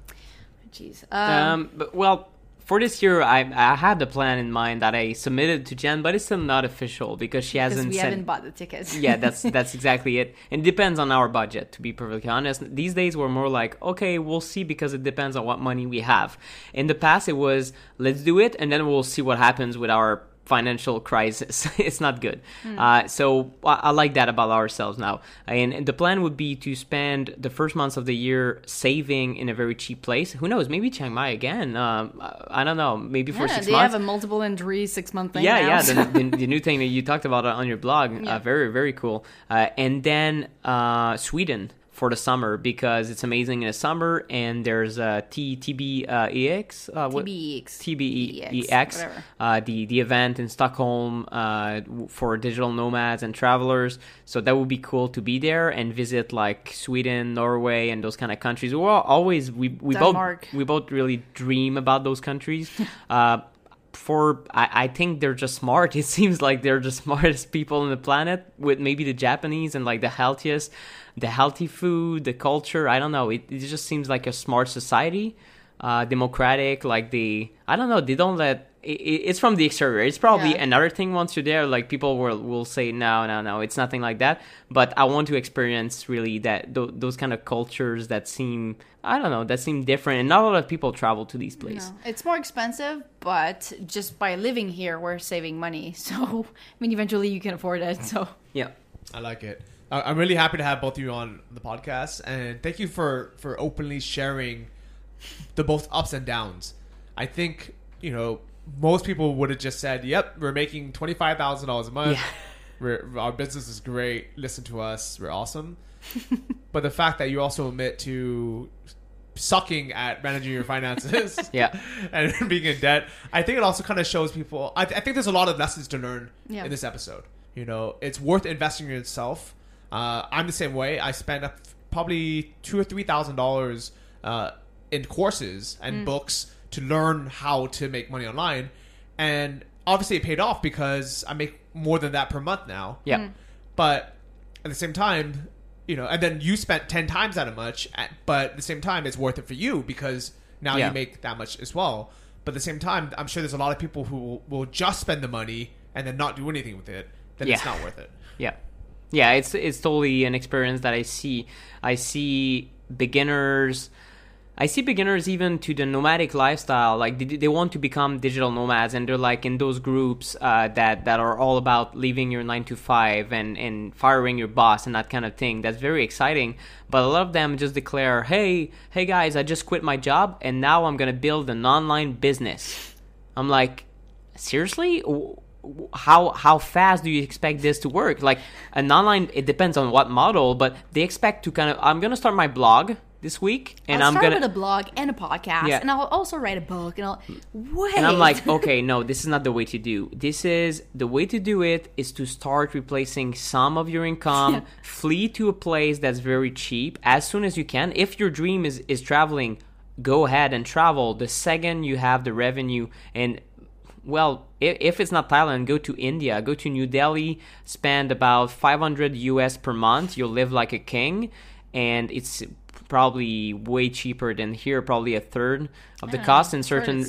Jeez. Um, but, well, for this year, I I had the plan in mind that I submitted to Jen, but it's still not official because she hasn't we sent. haven't bought the tickets. yeah, that's that's exactly it. It depends on our budget, to be perfectly honest. These days we're more like, okay, we'll see because it depends on what money we have. In the past, it was let's do it, and then we'll see what happens with our financial crisis. it's not good. Uh, so I, I like that about ourselves now. And, and the plan would be to spend the first months of the year saving in a very cheap place. Who knows? Maybe Chiang Mai again. Um, I don't know. Maybe for Yeah, six they months. have a multiple entry six month thing. Yeah, now, yeah, so- the, the, the new thing that you talked about on your blog, Yeah. uh, very very cool. Uh, and then uh, Sweden for the summer because it's amazing in the summer, and there's uh, uh, EX uh, what- TBEX. Uh, the the event in Stockholm uh, for digital nomads and travelers. So that would be cool to be there and visit like Sweden, Norway, and those kind of countries. We always we we Denmark. both we both really dream about those countries. uh, for I, I think they're just smart. It seems like they're the smartest people on the planet, with maybe the Japanese and like the healthiest, the healthy food, the culture. I don't know. It, it just seems like a smart society, uh, democratic. Like the I don't know. They don't let. It, it- it's from the exterior. It's probably Yeah. another thing once you're there. Like people will will say no, no, no. It's nothing like that. But I want to experience really that th- those kind of cultures that seem. I don't know. That seem different, and not a lot of people travel to these places. No, it's more expensive, but just by living here, we're saving money. So, I mean, eventually you can afford it. So, Yeah. I like it. I- I'm really happy to have both of you on the podcast, and thank you for for openly sharing the both ups and downs. I think you know most people would have just said, "Yep, we're making twenty five thousand dollars a month. Yeah. We're, our business is great. Listen to us. We're awesome." but the fact that you also admit to sucking at managing your finances Yeah. and being in debt i think it also kind of shows people I, I think there's a lot of lessons to learn Yeah. in this episode you know it's worth investing in yourself uh, i'm the same way i spend up probably two or three thousand dollars uh, in courses and books to learn how to make money online and obviously it paid off because i make more than that per month now Yeah. but at the same time, you know, and then you spent 10 times that much, at, but at the same time, it's worth it for you because now Yeah. you make that much as well. But at the same time, I'm sure there's a lot of people who will, will just spend the money and then not do anything with it. Then it's Yeah. not worth it. Yeah, yeah, it's it's totally an experience that I see. I see beginners. I see beginners even to the nomadic lifestyle. Like they, they want to become digital nomads, and they're like in those groups uh, that that are all about leaving your nine to five and and firing your boss and that kind of thing. That's very exciting. But a lot of them just declare, "Hey, hey guys, I just quit my job and now I'm gonna build an online business." I'm like, seriously how how fast do you expect this to work like an online it depends on what model but they expect to kind of i'm gonna start my blog this week and I'll i'm start gonna with a blog and a podcast, Yeah. and I'll also write a book, and I'll wait. and i'm like okay no this is not the way to do this is the way to do it is to start replacing some of your income Yeah. flee to a place that's very cheap as soon as you can if your dream is is traveling go ahead and travel the second you have the revenue and well if, it's not thailand go to india. Go to new delhi spend about 500 us per month. You'll live like a king. And it's probably way cheaper than here probably a third of the cost in certain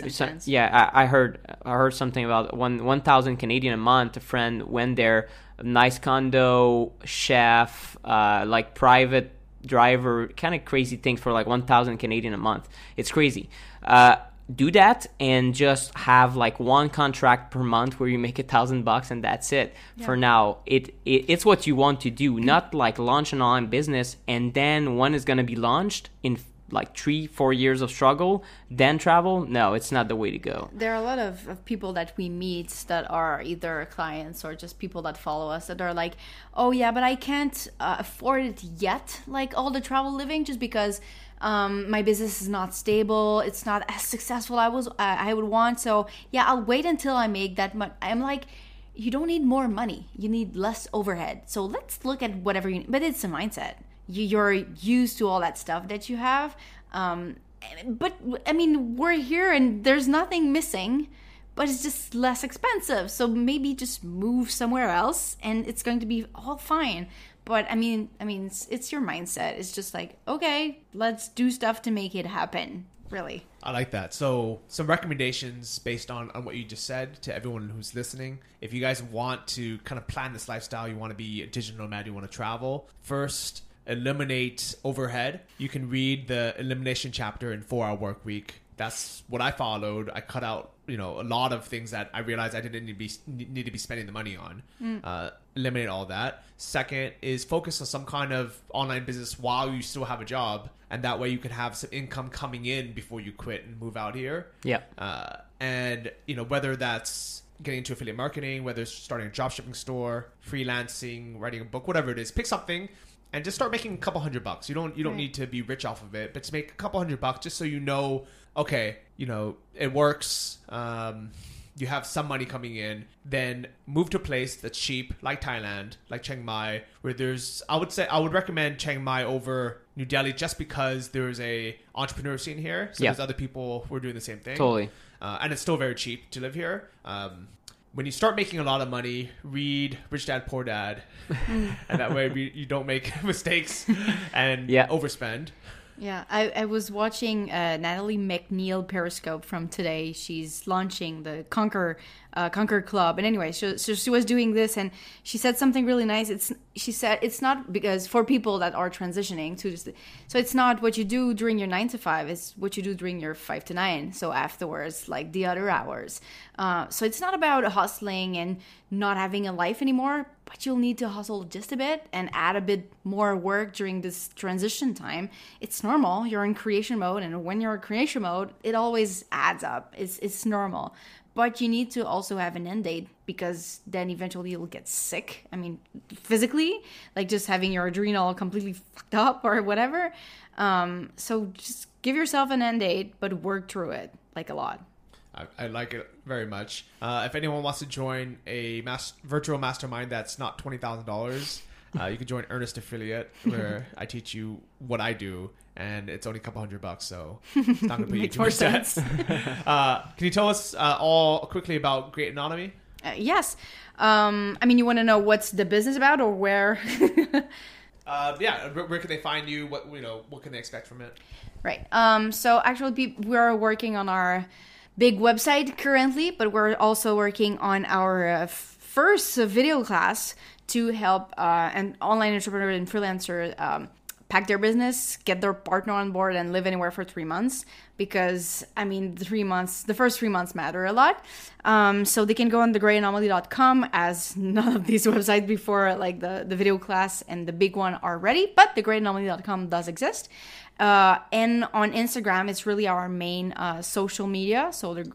yeah I, I heard i heard something about one 1000 canadian a month. A friend went there nice condo chef uh, like private driver kind of crazy things for like 1000 canadian a month. It's crazy. Uh, do that and just have like one contract per month where you make a thousand bucks and that's it for now it, it it's what you want to do not like launch an online business and then one is going to be launched in like three, four years of struggle, then travel. No, it's not the way to go. there are a lot of, of people that we meet that are either clients or just people that follow us that are like, oh yeah, but I can't uh, afford it yet, like all the travel living, just because um, my business is not stable, it's not as successful I was I, would want. So yeah, I'll wait until I make that much. I'm like. You don't need more money. You need less overhead. So let's look at whatever you need. But it's a mindset. You, you're used to all that stuff that you have. Um, but I mean, we're here and there's nothing missing, but it's just less expensive. So maybe just move somewhere else and it's going to be all fine. But I mean, I mean, it's, it's your mindset. It's just like, okay, let's do stuff to make it happen. Really. I like that. So, some recommendations based on, on what you just said to everyone who's listening. If you guys want to kind of plan this lifestyle, you want to be a digital nomad, you want to travel, first, eliminate overhead. You can read the elimination chapter in Four Hour Work Week. That's what I followed. I cut out, you know, a lot of things that I realized I didn't need to be need to be spending the money on. Uh, eliminate all that. Second is focus on some kind of online business while you still have a job, and that way you can have some income coming in before you quit and move out here. Yeah. Uh, and you know whether that's getting into affiliate marketing, whether it's starting a dropshipping store, freelancing, writing a book, whatever it is, pick something and just start making a couple hundred bucks. You don't you don't Right. need to be rich off of it, but to make a couple hundred bucks just so you know, okay, you know it works. Um, you have some money coming in, then move to a place that's cheap, like Thailand, like Chiang Mai, where there's I would say I would recommend Chiang Mai over New Delhi just because there's a entrepreneur scene here. So Yeah. there's other people who are doing the same thing Totally. uh, and it's still very cheap to live here. Um, when you start making a lot of money, read Rich Dad Poor Dad, and that way you don't make mistakes and Yeah. overspend. Yeah, I, I was watching uh, Natalie MacNeil Periscope from today. She's launching the Conquer uh, Conquer Club, and anyway, so, so she was doing this, and she said something really nice. It's she said it's not because for people that are transitioning to this, so it's not what you do during your nine to five. It's what you do during your five to nine. So afterwards, like the other hours. Uh, so it's not about hustling and not having a life anymore, but you'll need to hustle just a bit and add a bit more work during this transition time. It's normal. You're in creation mode, and when you're in creation mode, it always adds up. It's it's normal. But you need to also have an end date because then eventually you'll get sick. I mean, physically, like just having your adrenal completely fucked up or whatever. Um, so just give yourself an end date, but work through it like a lot. I, I like it very much. Uh, if anyone wants to join a mass, virtual mastermind that's not twenty thousand dollars, uh, you can join Earnest Affiliate, where I teach you what I do, and it's only a couple hundred bucks, so it's not going to put you Makes too more much debt. uh, can you tell us uh, all quickly about Great Anomaly? Uh, yes. Um, I mean, you want to know what's the business about or where? Uh, yeah, where, where can they find you? What you know? What can they expect from it? Right. Um, so actually, peop- we're working on our big website currently, but we're also working on our uh, first video class to help uh, an online entrepreneur and freelancer um, pack their business, get their partner on board, and live anywhere for three months. Because I mean, the three months, the first three months matter a lot. Um, so they can go on thegreatanomaly.com as none of these websites before, like the the video class and the big one, are ready. But thegreatanomaly.com does exist. Uh, and on Instagram, it's really our main uh, social media. So the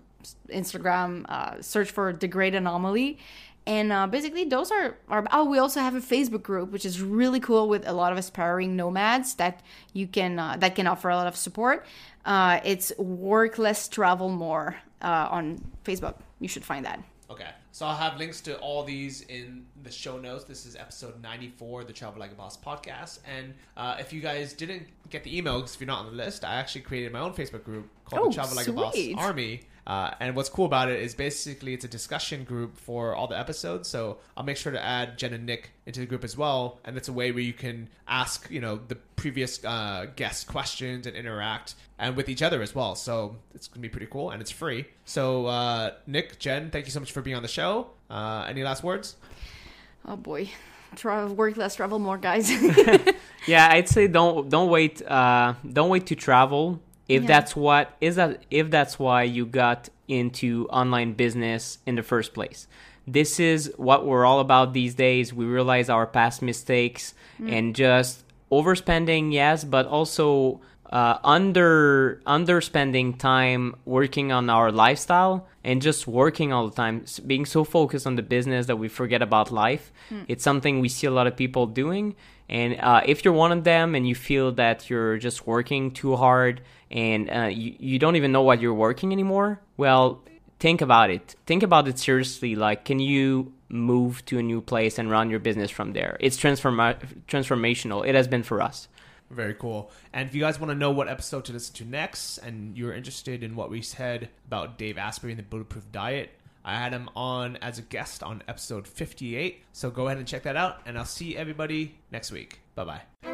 Instagram, uh, search for the Great Anomaly. And uh, basically, those are, are. Oh, we also have a Facebook group, which is really cool with a lot of aspiring nomads that you can uh, that can offer a lot of support. Uh, it's work less, travel more uh, on Facebook. You should find that. Okay, so I'll have links to all these in the show notes. This is episode 94 of the Travel Like a Boss podcast. And uh, if you guys didn't get the email, because if you're not on the list, I actually created my own Facebook group called Oh, the Travel Like a Boss. Army. Uh, and what's cool about it is basically it's a discussion group for all the episodes. So I'll make sure to add Jen and Nick into the group as well. And it's a way where you can ask, you know, the previous uh, guest questions and interact and with each other as well. So it's gonna be pretty cool and it's free. So uh, Nick, Jen, thank you so much for being on the show. Uh, any last words? Oh boy, Tra- work less, travel more, guys. Yeah, I'd say don't don't wait uh, don't wait to travel if Yeah. that's what is that if that's why you got into online business in the first place. This is what we're all about these days. We realize our past mistakes and just overspending, yes, but also uh, under underspending time working on our lifestyle and just working all the time, being so focused on the business that we forget about life. It's something we see a lot of people doing. And uh, if you're one of them and you feel that you're just working too hard and uh, you, you don't even know what you're working anymore, well, think about it. Think about it seriously. Like, can you move to a new place and run your business from there? It's transform transformational. It has been for us. Very cool. And if you guys want to know what episode to listen to next, and you're interested in what we said about Dave Asprey and the Bulletproof Diet, I had him on as a guest on episode 58. So go ahead and check that out, and I'll see everybody next week. Bye bye.